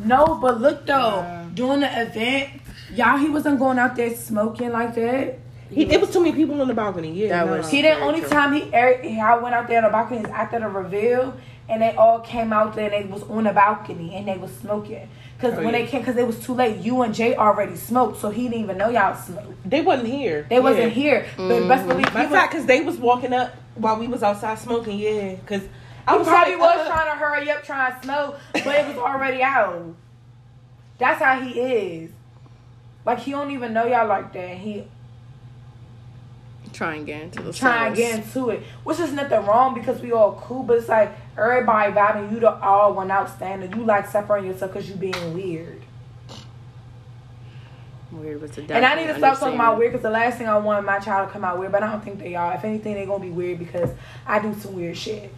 No, but look though, Yeah. during the event, y'all he wasn't going out there smoking like that. He, it was too many people on the balcony. Yeah, That no. was- He the only true. time he er- I went out there on the balcony is after the reveal, and they all came out there and they was on the balcony and they was smoking. Cause Oh, when yeah. they came, cause it was too late. You and Jay already smoked, so he didn't even know y'all smoked. They wasn't here. They wasn't Yeah. here, but best believe he Matter was, fact, cause they was walking up while we was outside smoking. Yeah, cause I was probably like, was uh, trying to hurry up, trying to smoke, but it was already out. That's how he is. Like he don't even know y'all like that. He Try and get into the try and get into it, which is nothing wrong because we all cool. But it's like everybody vibing. You the all one outstanding. You like separating yourself because you being weird. Weird was the And I need to stop talking about weird because the last thing I want my child to come out weird, but I don't think they are. If anything, they're gonna be weird because I do some weird shit.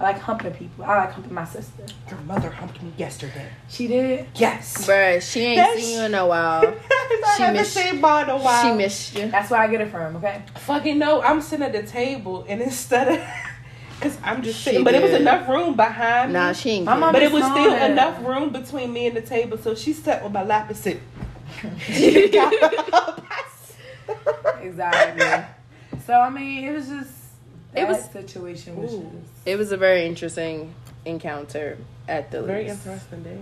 I like humping people. I like humping my sister. Your mother humped me yesterday. She did. Yes. Bruh, she ain't That's- seen you in a while. I She haven't missed- seen Bob in a while. She missed you. That's where I get it from. Okay. Fucking no, I'm sitting at the table and instead of, cause I'm just She sitting, but it was enough room behind Nah, me. she ain't. My But it was still Small. enough room between me and the table, so she sat with my lap and said, She got up. Exactly. so I mean, it was just It that was- situation was Ooh. just. It was a very interesting encounter at the Very least. interesting day.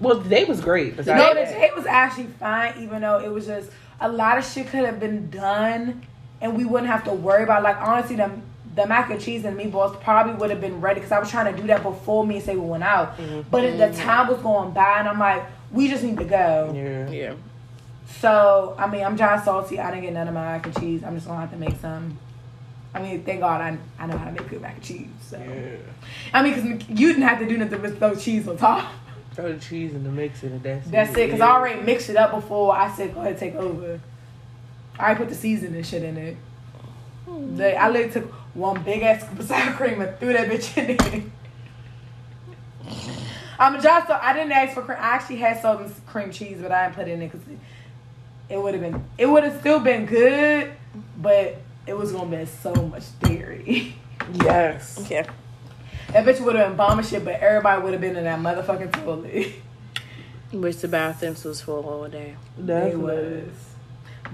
Well, the day was great. No, the day was actually fine, even though it was just a lot of shit could have been done, and we wouldn't have to worry about. Like honestly, the the mac and cheese and meatballs probably would have been ready because I was trying to do that before me and say we went out. Mm-hmm. But it, the mm-hmm. time was going by, and I'm like, we just need to go. Yeah. Yeah. So I mean, I'm John salty. I didn't get none of my mac and cheese. I'm just gonna have to make some. I mean, thank God I, I know how to make good mac and cheese. So I mean, because you didn't have to do nothing but throw cheese on top. Throw the cheese in the mixer and that's it. That's it. Because I already mixed it up before I said go ahead and take over. I already put the seasoning shit in it. Mm-hmm. Like, I literally took one big ass scoop of sour cream and threw that bitch in there. I'm just so I didn't ask for cream. I actually had some cream cheese, but I didn't put it in it because it, it would have been it would have still been good, but it was gonna be so much dairy. Yes. Okay. that bitch would have been bomb as shit, but everybody would have been in that motherfucking toilet. Which the bathrooms was full all day. They was.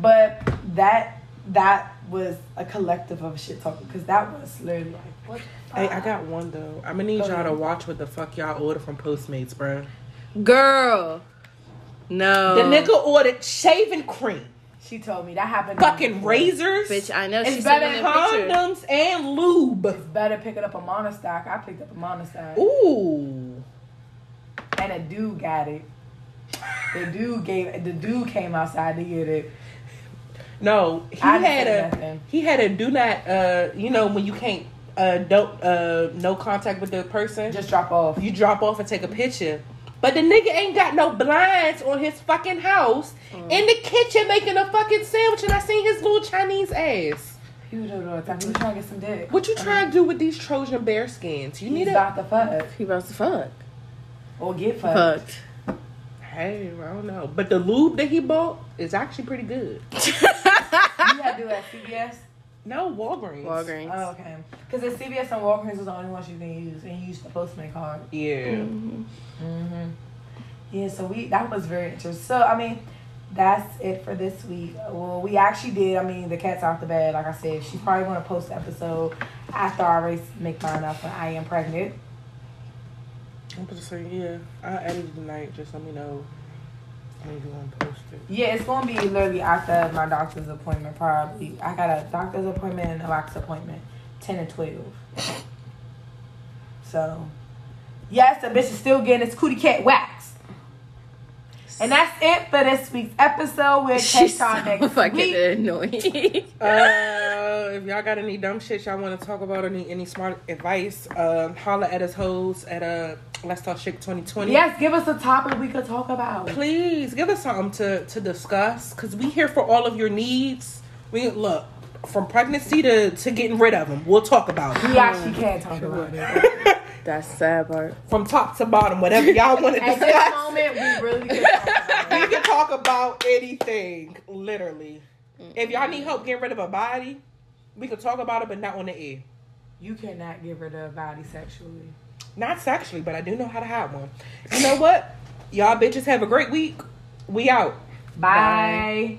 But that that was a collective of shit talking because that was literally like what. the Hey. I got one though. I'm gonna need Go y'all to watch what the fuck y'all order from Postmates, bruh. Girl. No. The nigga ordered shaving cream, She told me that happened. fucking razors, Bitch, I know It's she's better sending a picture. condoms, and lube. It's better picking up a monostock. I picked up a monostock, Ooh. and a dude got it. The dude gave the dude came outside to get it. No, he I had a nothing. he had a do not uh you know when you can't uh don't uh no contact with the person Just drop off. you drop off and take a picture. But the nigga ain't got no blinds on his fucking house in the kitchen making a fucking sandwich and I seen his little Chinese ass. He was doing time. He was trying to get some dick. What you trying to do with these Trojan bear skins? You He's need a about to fuck He about to fuck. or get fucked. Fucked. Hey, I don't know. But the lube that he bought is actually pretty good. You had to do it at CVS. No, Walgreens. Walgreens. Oh, okay. Because the CVS and Walgreens is the only ones you can use, and you used the Postman card. Yeah. Mm-hmm. Yeah, so we that was very interesting. So I mean, that's it for this week. Well, we actually did. I mean, the cat's out the bed. Like I said, she's probably going to post the episode after I already make mine up when I am pregnant. I'm gonna say yeah. I edited tonight. Just let me know when you want to post it. Yeah, it's going to be literally after my doctor's appointment. Probably, I got a doctor's appointment and a box appointment, ten and twelve. So, yes, the bitch is still getting its cootie cat wax. And that's it for this week's episode. We'll She's catch y'all so next fucking week. annoying. Uh, if y'all got any dumb shit y'all want to talk about, or any any smart advice, um, holla at us hoes at uh Let's Talk Shit 2020. Yes, give us a topic we could talk about. Please give us something to to discuss because we here for all of your needs. We look from pregnancy to to getting rid of them. We'll talk about it We actually can talk about it. That's sad part. from top to bottom. Whatever y'all want to discuss. At this moment, we really can talk about we can talk about anything. Literally, if y'all need help getting rid of a body, we could talk about it, but not on the air. You cannot give her the body sexually. Not sexually, but I do know how to have one. You know what? Y'all bitches have a great week. We out. Bye. Bye.